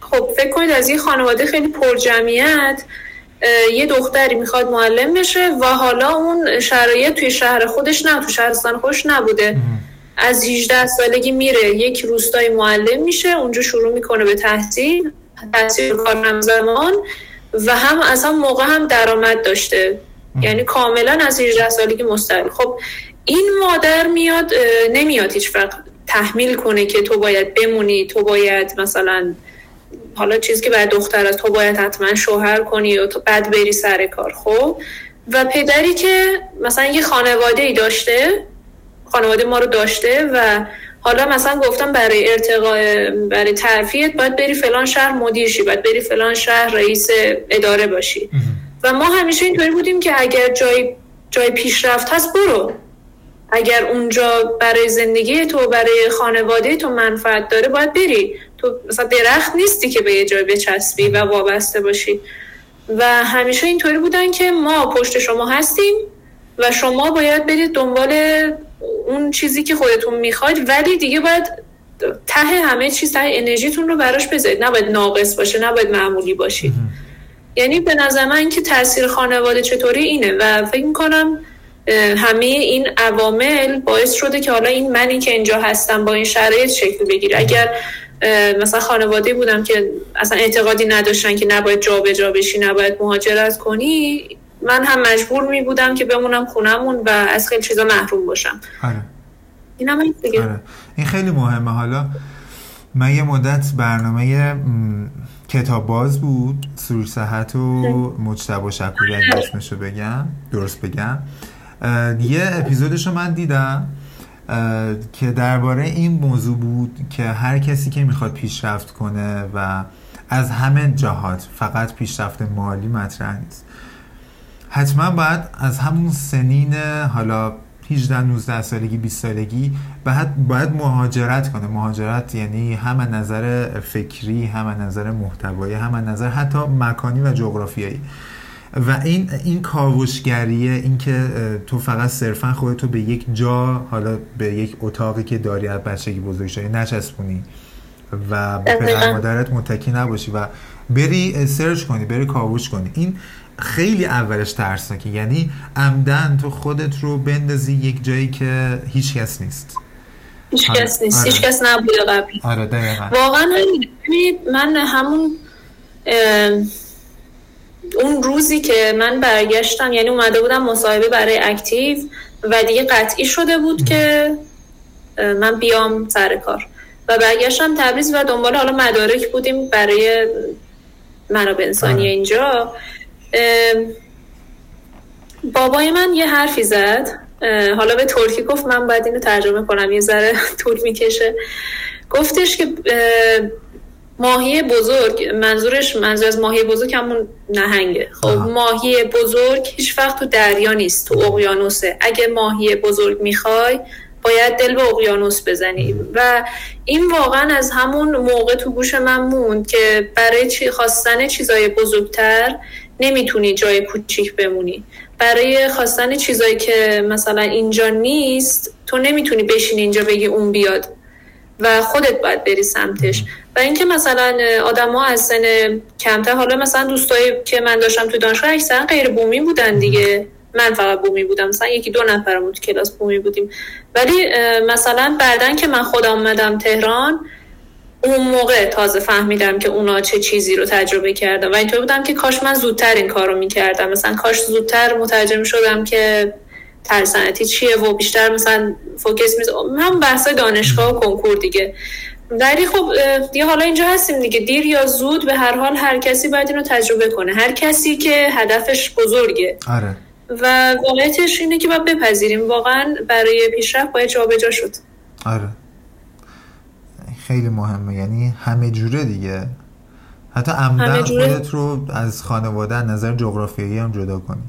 خب فکر کنید از یه خانواده خیلی پر جمعیت یه دختری می‌خواد معلم بشه و حالا اون شرایط توی شهر خودش نه تو شهرستان خوش نبوده. از 18 سالگی میره یک روستای معلم میشه اونجا شروع می‌کنه به تحصیل تحصیل کار زمان و هم از هم موقع هم درآمد داشته. یعنی کاملا از 18 سالگی مستقل. خب این مادر میاد نمیاد هیچ وقت تحمیل کنه که تو باید بمونی تو باید مثلا حالا چیزی که بعد دختر از تو باید حتما شوهر کنی و تو بعد بری سر کار خب؟ و پدری که مثلا یه خانواده ای داشته خانواده ما رو داشته و حالا مثلا گفتم برای ارتقاء برای ترفیت باید بری فلان شهر مدیر شی باید بری فلان شهر رئیس اداره باشی. و ما همیشه اینطوری بودیم که اگر جای جای پیشرفت هست برو. اگر اونجا برای زندگی تو برای خانواده تو منفعت داره باید بری. تو مثلا درخت نیستی که به یه جای بچسبی و وابسته باشی. و همیشه اینطوری بودن که ما پشت شما هستیم و شما باید برید دنبال اون چیزی که خودتون می‌خواید ولی دیگه باید ته همه چیز ته انرژیتون رو براش بذارید. نباید ناقص باشه نباید معمولی باشید. یعنی به نظر من که تاثیر خانواده چطوری اینه و فکر می‌کنم همه این عوامل باعث شده که حالا این منی که اینجا هستم با این شرایط شکل بگیره. اگر مثلا خانواده بودم که اصلا اعتقادی نداشتن که نباید جابجا جا بشی نباید مهاجرت کنی من هم مجبور می بودم که بمونم خونمون و از خیلی چیزا محروم باشم. آره. این هم دیگه. آره. این خیلی مهمه. حالا من یه مدت برنامه کتاب باز بود. سروش صحت و مجتبا شکوری اگه اسمشو بگم درست بگم. یه اپیزودشو من دیدم که درباره این موضوع بود که هر کسی که می‌خواد پیشرفت کنه و از همه جهات فقط پیشرفت مالی مطرح نیست. حتما باید از همون سنین حالا 18 19 سالگی 20 سالگی باید باید مهاجرت کنه. مهاجرت یعنی هم نظر فکری هم نظر محتوایی هم نظر حتی مکانی و جغرافیایی. و این این کاوشگریه این که تو فقط صرفا خودتو به یک جا حالا به یک اتاقی که داری از بچگی بزرگ شدی نچسبونی و به پدر مادرت متکی نباشی و بری سرچ کنی بری کاوش کنی. این خیلی اولش ترسناکه. یعنی عمدن تو خودت رو بندازی یک جایی که هیچ کس نیست. هیچ کس نیست. آره. هیچ کس نبوده قبل آره واقعا من همون اون روزی که من برگشتم یعنی اومده بودم مصاحبه برای اکتیو و دیگه قطعی شده بود که من بیام سر کار. و برگشتم تبریز و دنبال حالا مدارک بودیم برای منابع انسانی آره. اینجا. بابای من یه حرفی زد. حالا به ترکی گفت من باید اینو ترجمه کنم یه ذره (laughs) طول می‌کشه. گفتش که ماهی بزرگ منظورش منظور از ماهی بزرگ همون نهنگه. خب ماهی بزرگ هیچ وقت تو دریا نیست تو اقیانوسه. اگه ماهی بزرگ می‌خوای باید دل به اقیانوس بزنی. و این واقعا از همون موقع تو گوش من موند که برای چی خواستن چیزای بزرگتر نمی‌تونی جای کوچیک بمونی. برای خواستن چیزایی که مثلا اینجا نیست تو نمی‌تونی بشین اینجا بگی اون بیاد. و خودت باید بری سمتش. و اینکه مثلا آدما از سن کمتر حالا مثلا دوستایی که من داشتم تو دانشگاه اکثرا غیر بومی بودن دیگه. من فقط بومی بودم. مثلا یکی دو نفرمون تو کلاس بومی بودیم. ولی مثلا بعدن که من خودم اومدم تهران اون موقع تازه فهمیدم که اونا چه چیزی رو تجربه کردم و اینطور بودم که کاش من زودتر این کار رو می‌کردم. مثلا کاش زودتر مترجم شدم که ترسنتی چیه و بیشتر مثلا فوکس میز هم بحث دانشگاه و کنکور دیگه. ولی خب دیگه حالا اینجا هستیم دیگه. دیر یا زود به هر حال هر کسی باید اینو تجربه کنه. هر کسی که هدفش بزرگه. آره. و واقعیتش اینه که باید بپذیریم. واقعا برای پیشرفت باید جابجا شد. آره. خیلی مهمه. یعنی همه جوره دیگه. حتی عمدن خودت رو از خانواده نظر جغرافیایی هم جدا کنی.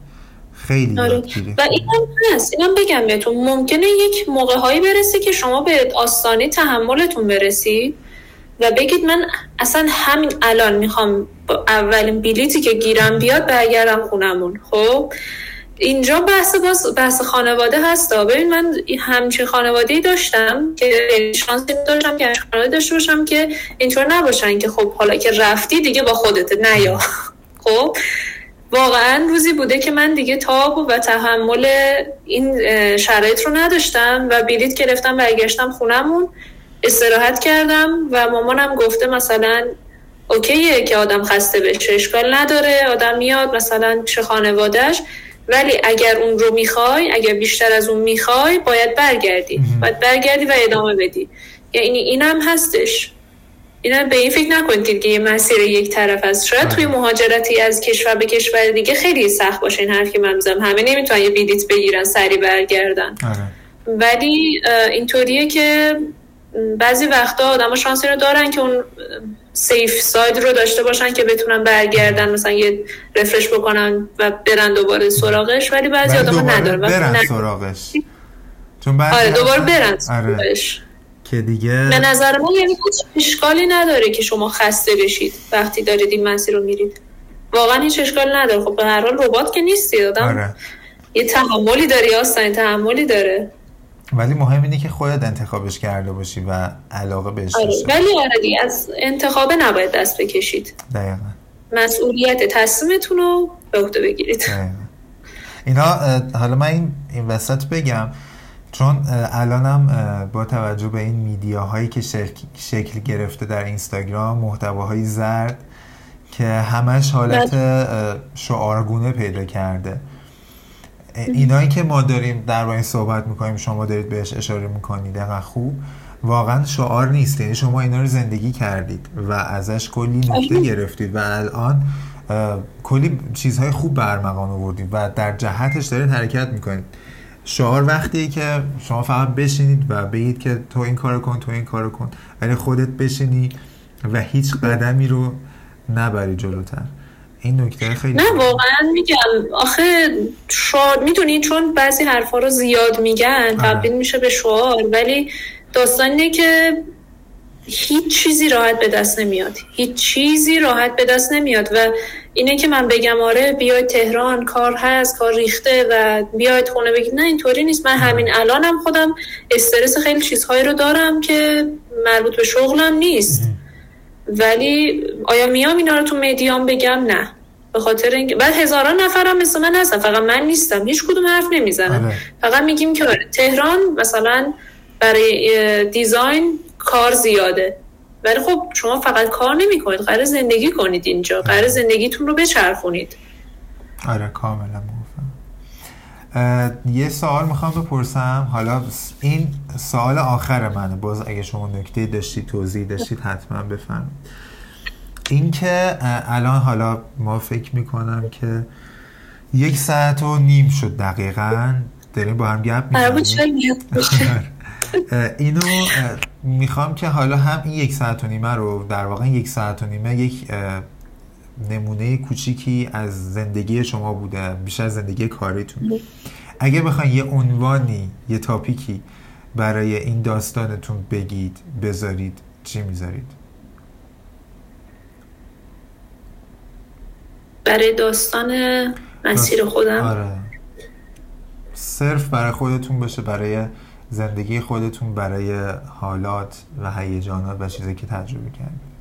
خیلی آره. و این هم هست. اینم بگم بهتون ممکنه یک موقع هایی برسه که شما به آستانه تحملتون برسید و بگید من اصلا همین الان می‌خوام اولین بلیتی که گیرم بیاد برگردم خونمون. خب؟ اینجا بحث باز بحث خانواده هست. ببین من همچین خانواده داشتم که شانسی داشتم که خانواده داشته باشم که اینطور نباشن که خب حالا که رفتی دیگه با خودت نه یا؟ (laughs) خب؟ واقعا روزی بوده که من دیگه تاب و تحمل این شرایط رو نداشتم و بلیت گرفتم برگشتم خونمون استراحت کردم و مامانم گفته مثلا اوکیه که آدم خسته بشه اشکال نداره آدم میاد مثلا چه خانوادهش ولی اگر اون رو می‌خوای اگر بیشتر از اون می‌خوای باید برگردی. باید برگردی و ادامه بدی. یعنی اینم هستش. اینا به این فکر نکنید که یه مسیر یک طرف است. شاید توی آره. مهاجرتی از کشور به کشور دیگه خیلی سخت باشه این حرف که من می‌زنم. همه نمی‌تونن یه بیلیت بگیرن سری برگردن. آره. ولی اینطوریه که بعضی وقتا آدم شانسی رو دارن که اون سیف ساید رو داشته باشن که بتونن برگردن مثلا یه رفرش بکنن و برن دوباره سراغش. ولی بعضی آدم ندارن. برن سراغش. چون آره دوباره برن آره. که دیگه به نظر من یعنی اشکالی نداره که شما خسته بشید وقتی دارید این مسیر رو میرید. واقعا هیچ اشکال نداره. خب به هر حال ربات که نیستی آدم آره. یه تحملی داری آستانی تحملی داره. ولی مهم اینه که خودت انتخابش کرده باشی و علاقه بهش آره. ولی آره از انتخاب نباید دست بکشید. دقیقا. مسئولیت تصمیمتون رو به عهده بگیرید. اینا حالا من این, این وسط بگم. چون الانم با توجه به این میدیاهایی که شکل, گرفته در اینستاگرام محتواهای زرد که همش حالت بله. شعارگونه پیدا کرده. اینایی که ما داریم در این صحبت می‌کنیم شما دارید بهش اشاره می‌کنید دقیقا خوب. واقعا شعار نیست یعنی شما اینا رو زندگی کردید و ازش کلی نکته گرفتید و الان کلی چیزهای خوب برمغان آوردید و در جهتش دارید حرکت می‌کنید. شعار وقتی که شما فقط بشینید و بگید که تو این کارو کن تو این کارو کن. ولی خودت بشینی و هیچ قدمی رو نبری جلوتر. این نکته خیلی نه واقعا میگم. آخه شعار می‌دونی چون بعضی حرفا رو زیاد میگن آره. تبدیل میشه به شعار ولی داستان اینه که هیچ چیزی راحت به دست نمیاد. هیچ چیزی راحت به دست نمیاد و اینه که من بگم آره بیاید تهران کار هست کار ریخته و بیاید خونه بگید نه اینطوری نیست. من همین الانم خودم استرس خیلی چیزهایی رو دارم که مربوط به شغلم نیست. ولی آیا میام اینا رو تو مدیام بگم؟ نه. به خاطر اینکه بعد هزاران نفرم مثل من هستن. فقط من نیستم. هیچ کدوم حرف نمی‌زنم آره. فقط میگیم که آره، تهران مثلا برای دیزاین کار زیاده. ولی خب شما فقط کار نمی کنید قرار زندگی کنید اینجا. قرار زندگیتون رو بچرخونید. آره کاملا یه سوال می‌خوام بپرسم. حالا این سوال آخر منه. باز اگه شما نکته داشتید توضیح داشتید حتما بفرمایید این که الان حالا ما فکر می‌کنم که یک ساعت و نیم شد دقیقا. داریم با هم گپ می‌زنیم. (laughs) اینو می‌خوام که حالا هم این یک ساعت و نیمه رو در واقع یک ساعت و نیمه یک نمونه کوچیکی از زندگی شما بوده بیشتر زندگی کاریتون. اگه بخواین یه عنوانی یه تاپیکی برای این داستانتون بگید بذارید چی می‌ذارید؟ برای داستان مسیر خودم؟ آره. صرف برای خودتون باشه برای زندگی خودتون برای حالات و هیجانات و چیزی که تجربه کردید؟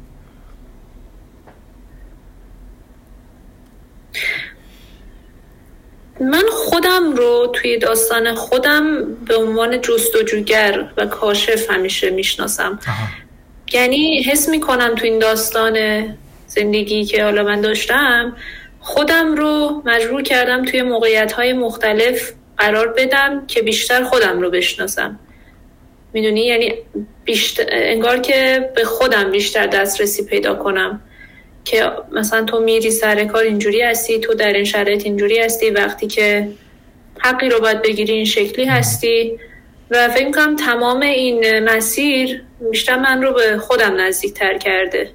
من خودم رو توی داستان خودم به عنوان جستجوگر و کاشف همیشه می‌شناسم. یعنی حس می‌کنم تو این داستان زندگی که حالا من داشتم خودم رو مجبور کردم توی موقعیت های مختلف قرار بدم که بیشتر خودم رو بشناسم. می‌دونی؟ یعنی بیشتر انگار که به خودم بیشتر دسترسی پیدا کنم. که مثلا تو میری سر کار اینجوری هستی تو در این شرایط اینجوری هستی وقتی که حقی رو باید بگیری این شکلی هستی. و فکر کنم تمام این مسیر بیشتر من رو به خودم نزدیک تر کرده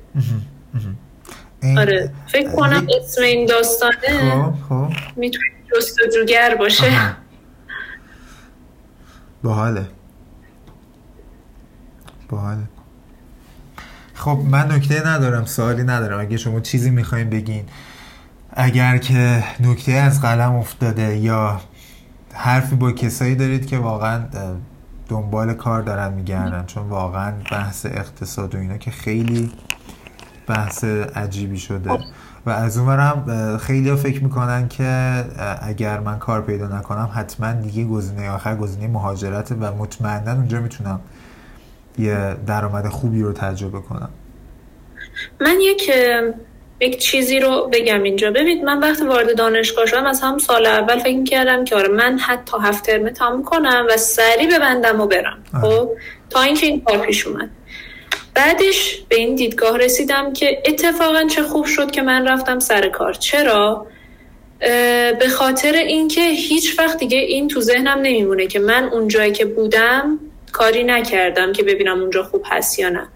آره. فکر کنم اسم این داستانه خب خب. می‌تونه جستجوگر باشه. باحاله. باحاله. خب من نکته ندارم سوالی ندارم. اگه شما چیزی می‌خوایم بگین. اگر که نکته از قلم افتاده یا حرفی با کسایی دارید که واقعا دنبال کار دارن میگردن. چون واقعا بحث اقتصاد و اینا که خیلی بحث عجیبی شده. و از اونورم خیلی ها فکر می‌کنن که اگر من کار پیدا نکنم حتما دیگه گزینه آخر گزینه مهاجرت و مطمئنا اونجا می‌تونم یه درآمد خوبی رو تجربه کنم. من یک یک چیزی رو بگم اینجا. ببینید من وقتی وارد دانشگاه شدم از هم سال اول فکر کردم که آره من حتی هفت ترمه تمام کنم و سری ببندم و برم. خب تا اینکه این کار پیش اومد. بعدش به این دیدگاه رسیدم که اتفاقا چه خوب شد که من رفتم سر کار. چرا؟ به خاطر اینکه هیچ وقت دیگه این تو ذهنم نمیمونه که من اون جایی که بودم کاری نکردم که ببینم اونجا خوب هست یا نه.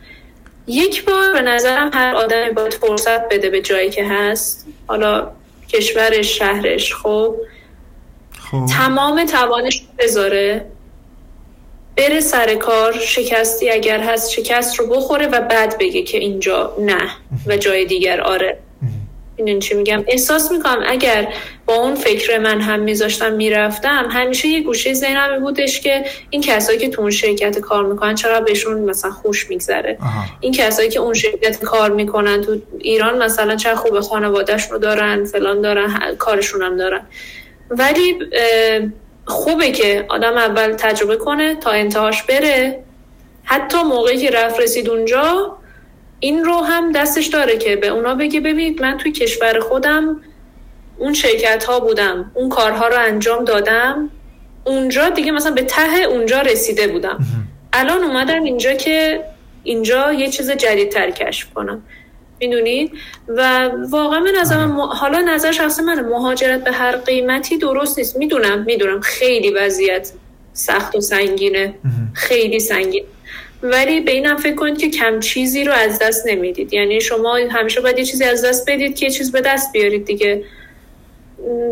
یک بار به نظرم هر آدمی باید فرصت بده به جایی که هست. حالا کشورش شهرش خب, خب. تمام توانش بذاره. بره سر کار شکستی اگر هست شکست رو بخوره و بعد بگه که اینجا نه و جای دیگر آره. این چی میگم؟ احساس می‌کنم اگر با اون فکر من هم میذاشتم می‌رفتم همیشه یه گوشه ذهنم بودش که این کسایی که تو اون شرکت کار می‌کنن چرا بهشون مثلا خوش میگذره؟ این کسایی که اون شرکت کار می‌کنن تو ایران مثلا چه خوب خانوادهشون رو دارن فلان دارن کارشون هم دارن. ولی خوبه که آدم اول تجربه کنه تا انتهاش بره. حتی موقعی که رفت رسید اونجا این رو هم دستش داره که به اونا بگه ببینید من توی کشور خودم اون شرکت ها بودم اون کارها رو انجام دادم. اونجا دیگه مثلا به ته اونجا رسیده بودم. الان اومدم اینجا که اینجا یه چیز جدیدتر کشف کنم. می‌دونید و واقعا من نظرم حالا نظر شخص منه. مهاجرت به هر قیمتی درست نیست. می‌دونم می‌دونم. خیلی وضعیت سخت و سنگینه. خیلی سنگین. ولی به اینم فکر کنید که کم چیزی رو از دست نمی‌دید. یعنی شما همیشه باید یه چیزی از دست بدید که یه چیز به دست بیارید دیگه.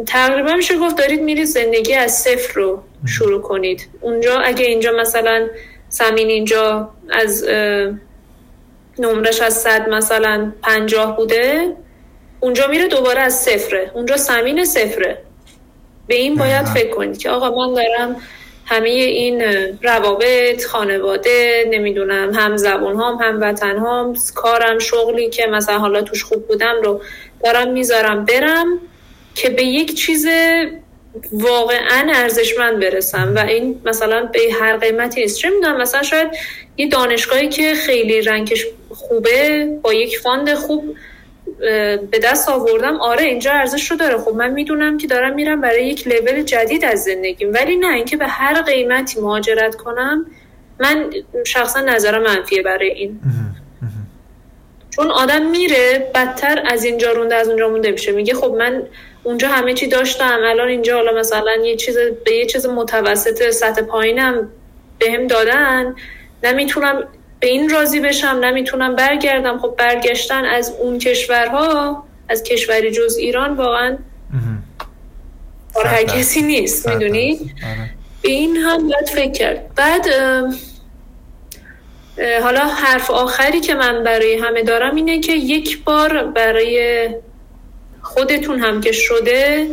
تقریبا میشه گفت دارید میرید زندگی از صفر رو شروع کنید. اونجا اگه اینجا مثلا سمین اینجا از نمرش از صد مثلا پنجاه بوده اونجا میره دوباره از صفره. اونجا سمین صفره. به این باید فکر کنید که آقا من دارم همه این روابط خانواده نمی‌دونم هم زبون هم هم وطن هم کارم شغلی که مثلا حالا توش خوب بودم رو دارم می‌ذارم برم که به یک چیز واقعا ارزشمند برسم و این مثلا به هر قیمتی نیست. چه می‌دونم مثلا شاید یه دانشگاهی که خیلی رنگش خوبه با یک فاند خوب به دست آوردم آره اینجا ارزش رو داره. خب من می‌دونم که دارم میرم برای یک لول جدید از زندگیم. ولی نه اینکه به هر قیمتی مهاجرت کنم من شخصا نظرم منفیه برای این. چون آدم میره بدتر از اینجا رونده از اونجا مونده میشه. میگه خب من اونجا همه چی داشتم الان اینجا حالا مثلا یه چیز به یه چیز متوسط سطح پایینم بهم دادن نمی‌تونم به این راضی بشم نمی‌تونم برگردم. خب برگشتن از اون کشورها از کشوری جز ایران واقعا هر کسی نیست می‌دونی؟ آره. به این هم باید فکر کرد. بعد حالا حرف آخری که من برای همه دارم اینه که یک بار برای خودتون هم که شده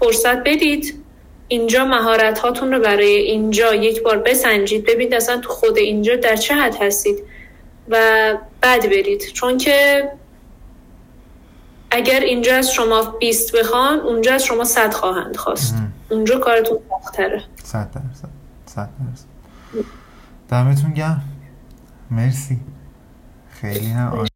فرصت بدید اینجا مهارت هاتون رو برای اینجا یک بار بسنجید ببینید اصلا تو خود اینجا در چه حد هستید و بعد برید. چون که اگر اینجا از شما 20 بخوان اونجا از شما 100 خواهند خواست. اونجا کارتون سختره 100 درصد 100 درصد دمتون گرم. مرسی خیلی هم